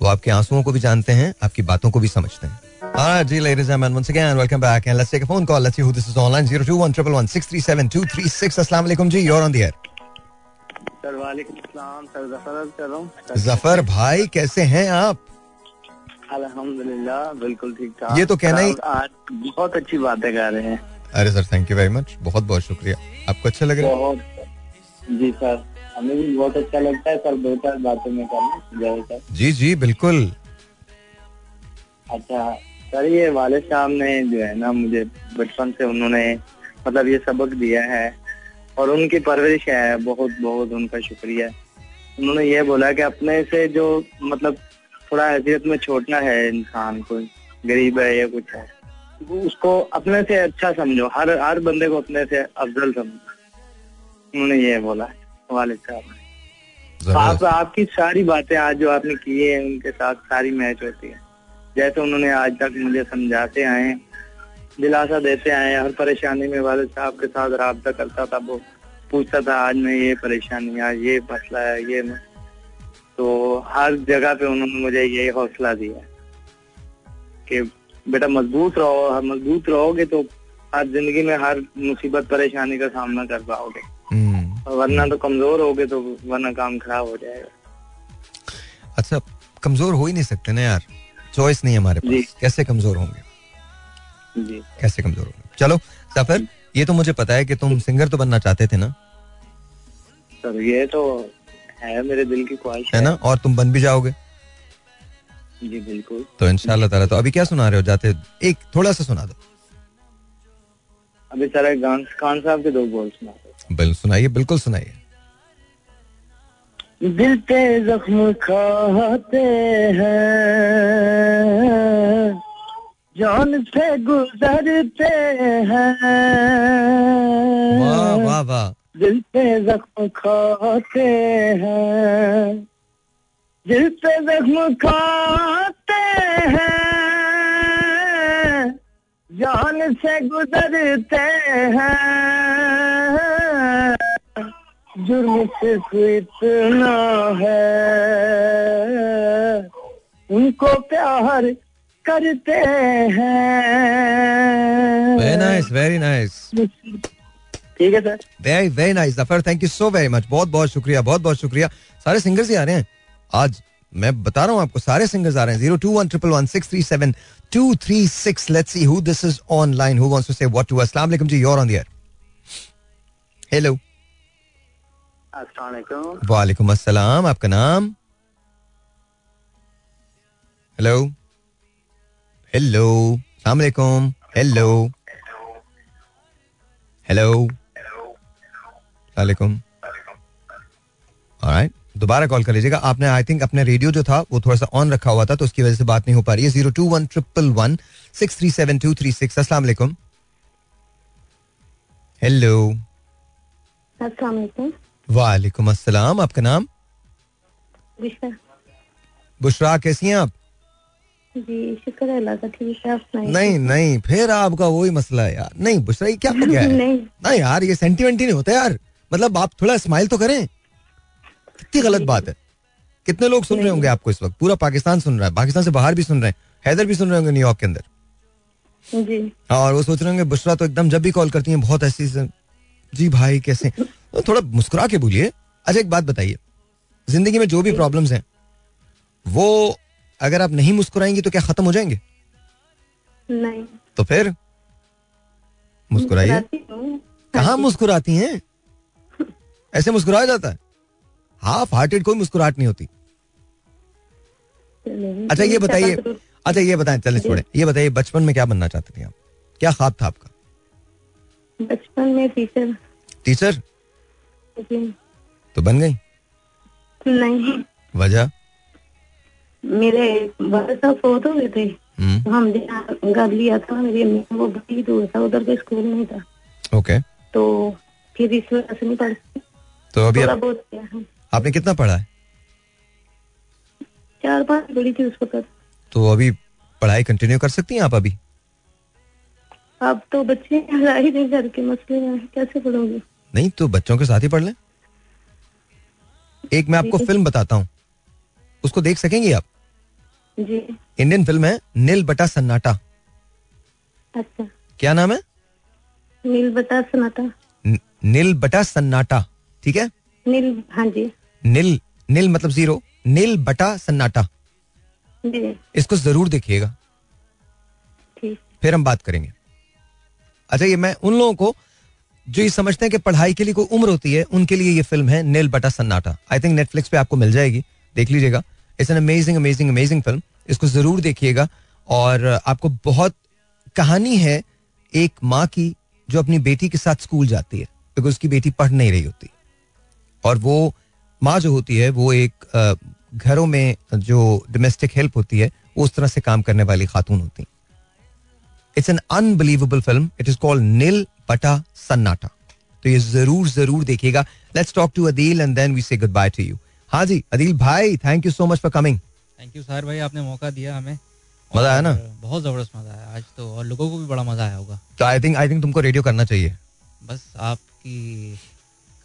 वो आपके आंसुओं को भी जानते हैं आपकी बातों को भी समझते हैं। Alright, जी ladies and gentlemen, once again, welcome back and let's take a phone call. Let's see who this is online. 021 637 Assalamu alaikum जी, you're on the air. Sir वालेकुम सलाम सर ज़फ़र कर रहा हूँ। ज़फ़र भाई कैसे हैं आप? अल्हम्दुलिल्लाह बिल्कुल ठीक ठाक। ये तो कहना ही- आज बहुत अच्छी बातें कर रहे हैं। अरे sir thank you very much बहुत बहुत शुक्रिया। आपको अच्छा लग रहा है? जी सर हमें भी बहुत अच्छा लगता है सर चार बातें में करना। जी जी बिल्कुल। अच्छा सर ये वाले साहब ने जो है ना मुझे बचपन से उन्होंने मतलब ये सबक दिया है। और उनकी परवरिश है बहुत बहुत उनका शुक्रिया। उन्होंने ये बोला कि अपने से जो मतलब थोड़ा हैसियत में छोड़ना है इंसान को गरीब है या कुछ है। उसको अपने से अच्छा समझो हर हर बंदे को अपने से अफजल समझो। उन्होंने ये बोला है वालिद साहब ने आप आपकी सारी बातें आज जो आपने की है उनके साथ सारी मैच होती है। जैसे उन्होंने आज तक मुझे समझाते आए दिलासा देते आए हर परेशानी में वाले साहब के साथ रहा करता था वो पूछता था आज मैं ये परेशानी आज ये मसला है ये मैं तो हर जगह पे उन्होंने मुझे ये हौसला दिया कि बेटा मज़बूत रहो हर मज़बूत रहोगे तो हर ज़िंदगी में हर मुसीबत परेशानी का सामना कर पाओगे। हम्म, वरना तो कमज़ोर होगे तो वरना काम खराब हो जाएगा। अच्छा कमज़ोर हो ही नहीं सकते ना यार। चॉइस नहीं हमारे पास। कैसे कमज़ोर होंगे? जी। कैसे कमज़ोर होंगे? चलो सफ़र ये तो मुझे पता है कि तुम सिंगर तो बनना चाहते थे ना? सर ये तो है मेरे दिल की ख्वाहिश है ना? और तुम बन भी जाओगे। जी बिल्कुल। तो इंशाल्लाह ताला तो अभी क्या सुना रहे हो? जाते एक थोड़ा सा सुना दो। अभी सर खान साहब के दो बोल सुना। बिल सुनाइए बिल्कुल सुनाइए। दिल पे जख्म खाते हैं जान से गुजरते हैं। वाह वाह वाह। दिल पे जख्म खाते हैं। दिल पे जख्म खाते हैं। जान से गुजरते हैं। जुर्म सिर्फ़ इतना है। उनको प्यार करते हैं। वेरी नाइस वेरी नाइस ठीक है sir very very nice Zafar thank you so very much बहुत बहुत शुक्रिया बहुत बहुत शुक्रिया. सारे सिंगर्स ही आ रहे हैं. आज मैं बता रहा हूँ आपको सारे सिंगर्स आ रहे हैं. Zero two one triple one six three seven two three six let's see who this is online who wants to say what to अस्सलाम वालेकुम जी you're on the air hello अस्सलाम वालेकुम वालेकुम अस्सलाम आपका नाम हेलो हेलो अस्सलाम वालेकुम हेलो हेलो वालेकुम ऑलराइट दोबारा कॉल कर लीजिएगा। आपने आई थिंक अपने रेडियो जो था वो थोड़ा सा ऑन रखा हुआ था तो उसकी वजह से बात नहीं हो पा रही है। Zero two one triple one six three seven two three six वालेकुम हेलो वालेकुम अस्सलाम आपका नाम? बुशरा कैसी हैं आप? जी शुक्र है अल्लाह का ठीक है नहीं नहीं फिर आपका वही मसला है यार। नहीं बुशरा ये क्या हो गया है? नहीं। यार ये सेंटिमेंट ही नहीं होता यार। मतलब आप थोड़ा स्माइल तो करें। कितनी गलत बात है। कितने लोग सुन रहे होंगे आपको इस वक्त? पूरा पाकिस्तान सुन रहा है पाकिस्तान से बाहर भी सुन रहे हैं हैदर भी सुन रहे होंगे न्यूयॉर्क के अंदर। जी। और वो सोच रहे होंगे बुशरा तो एकदम जब भी कॉल करती हैं बहुत ऐसी जी भाई कैसे? तो थोड़ा मुस्कुरा के बोलिए। अच्छा एक बात बताइए। ज़िंदगी में जो भी प्रॉब्लम्स हैं वो अगर आप नहीं मुस्कुराएँगी तो क्या खत्म हो जाएँगे? नहीं। तो फिर मुस्कुराइए। मुस्कुराती हूँ। कहाँ मुस्कुराती हैं? ऐसे मुस्कुराया जाता है। हाफ़ हार्टेड कोई मुस्कुराहट नहीं होती। अच्छा ये बताइए अच्छा ये बताएँ चले छोड़े। ये बताइए बचपन में क्या बनना चाहते थे आप? क्या ख्वाब था आपका? बचपन में टीचर। टीचर? तो बन गई? नहीं। वजह? मेरे वाले साहब फोत हो गए थे। हम्म। तो हम घर लिया था मेरी अम्मी वो बड़ी दूर था उधर का स्कूल नहीं था। ओके। तो फिर इस वजह से नहीं पढ़ तो अभी आप, आपने कितना पढ़ा है? चार पाँच बड़ी थी उसको तक तो अभी पढ़ाई कंटिन्यू कर सकती हैं आप अभी? अब तो बच्चे घर के मसले हैं कैसे पढ़ोगे? नहीं तो बच्चों के साथ ही पढ़ लें। एक मैं आपको फ़िल्म बताता हूँ। उसको देख सकेंगे आप? जी। इंडियन फ़िल्म है नील बटा सन्नाटा अच्छा। क्या नाम है? नील बटा सन्नाटा नील बटा सन्नाटा ठीक है? नील हाँ जी। नील नील मतलब ज़ीरो। नील बटा सन्नाटा। जी। इसको ज़रूर देखिएगा। फिर हम बात करेंगे। अच्छा ये मैं उन लोगों को जो ये समझते हैं कि पढ़ाई के लिए कोई उम्र होती है उनके लिए ये फ़िल्म है नील बटा सन्नाटा। आई थिंक नेटफ्लिक्स पे आपको मिल जाएगी। देख लीजिएगा। It's an amazing amazing amazing film इसको ज़रूर देखिएगा। और आपको बहुत कहानी है एक माँ की जो अपनी बेटी के साथ स्कूल जाती है क्योंकि उसकी बेटी पढ़ नहीं रही होती। और वो माँ जो होती है वो एक घरों में जो डोमेस्टिक हेल्प होती है वो उस तरह से काम करने वाली खातून होती हैं। It's an unbelievable film it is called Nil Battey Sannata तो ये ज़रूर ज़रूर देखिएगा। Let's talk to Adeel and then we say goodbye to you हाँ जी अदील भाई thank you so much for coming thank you sir भाई आपने मौका दिया हमें। मज़ा आया ना? बहुत ज़बरदस्त मज़ा आया। आज तो और लोगों को भी बड़ा मज़ा आया होगा। तो आई थिंक आई थिंक तुमको रेडियो करना चाहिए। बस आपकी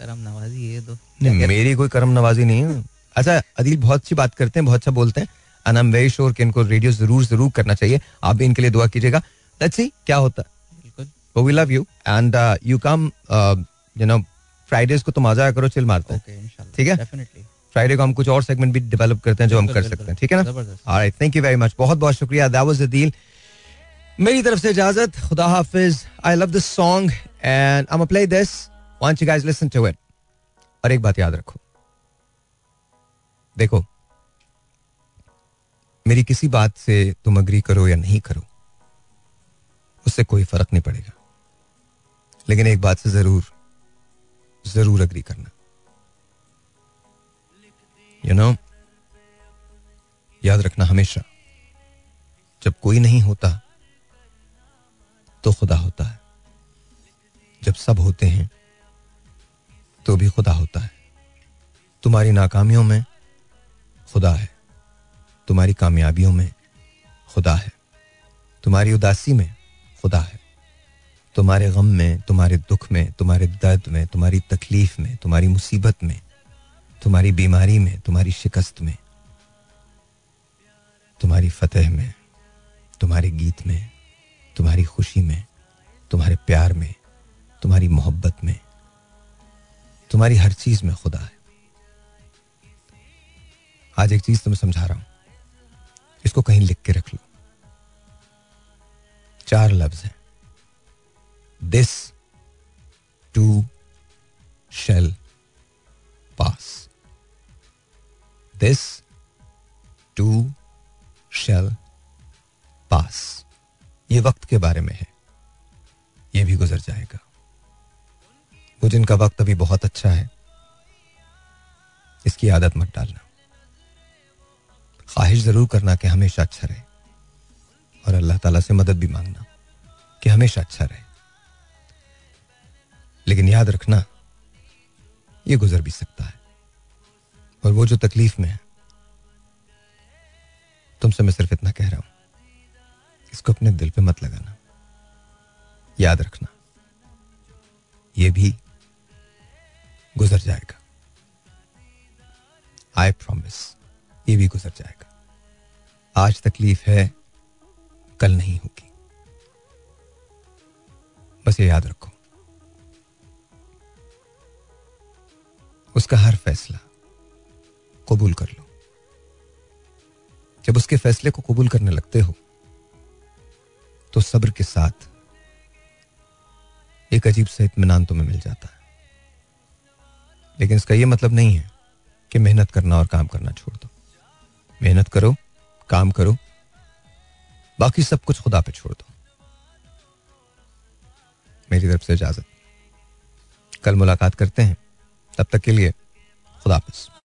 करम नवाजी ये दो नहीं मेरी कोई करम नवाजी नहीं है। अच्छा अदील बहुत अच्छी बात करते हैं बहुत अच्छा बोलते हैं। And I am very sure कि इनको रेडियो ज़रूर ज़रूर करना चाहिए। आप भी इनके लिए दुआ कीजिएगा। लेट्स सी क्या होता है। बिल्कुल। We love you and you come you know Fridays को तुम आ जाया करो चिल मारते हैं। ठीक है? फ्राइडे को हम कुछ और सेगमेंट भी डेवलप करते हैं जो हम कर सकते हैं। ठीक है ना। Alright thank you very much बहुत बहुत शुक्रिया। दैट वाज द डील मेरी तरफ़ से इजाज़त। खुदा हाफिज। I love this song and I am play this want you guys listen to it और एक बात याद रखो। देखो मेरी किसी बात से तुम अग्री करो या नहीं करो उससे कोई फ़र्क नहीं पड़ेगा। लेकिन एक बात से ज़रूर ज़रूर अग्री करना। यू you नो know, याद रखना हमेशा जब कोई नहीं होता तो खुदा होता है। जब सब होते हैं तो भी खुदा होता है। तुम्हारी नाकामियों में खुदा है। तुम्हारी कामयाबियों में खुदा है। तुम्हारी उदासी में खुदा है। तुम्हारे गम में, तुम्हारे दुख में, तुम्हारे दर्द में, तुम्हारी तकलीफ़ में, तुम्हारी मुसीबत में, तुम्हारी बीमारी में, तुम्हारी शिकस्त में, तुम्हारी फतेह में, तुम्हारे गीत में, तुम्हारी खुशी में, तुम्हारे प्यार में, तुम्हारी मोहब्बत में तुम्हारी हर चीज़ में खुदा है। आज एक चीज़ तुम्हें समझा रहा हूँ। इसको कहीं लिख के रख लो। चार लफ्ज हैं। This too shall pass this too shall pass ये वक्त के बारे में है। ये भी गुजर जाएगा। वो जिनका वक्त अभी बहुत अच्छा है। इसकी आदत मत डालना। ख्वाहिश ज़रूर करना कि हमेशा अच्छा रहे। और अल्लाह ताला से मदद भी मांगना कि हमेशा अच्छा रहे। लेकिन याद रखना, ये गुजर भी सकता है। और वो जो तकलीफ़ में है, तुमसे मैं सिर्फ़ इतना कह रहा हूँ। इसको अपने दिल पे मत लगाना। याद रखना, ये भी गुजर जाएगा। आई प्रॉमिस ये भी गुजर जाएगा। आज तकलीफ़ है, कल नहीं होगी। बस ये याद रखो। उसका हर फैसला कबूल कर लो। जब उसके फैसले को कबूल करने लगते हो तो सब्र के साथ एक अजीब सा इतमान तुम्हें मिल जाता है। लेकिन इसका यह मतलब नहीं है कि मेहनत करना और काम करना छोड़ दो। मेहनत करो, काम करो, बाकी सब कुछ खुदा पे छोड़ दो। मेरी तरफ़ से इजाज़त। कल मुलाकात करते हैं। तब तक के लिए खुदा हाफिज़।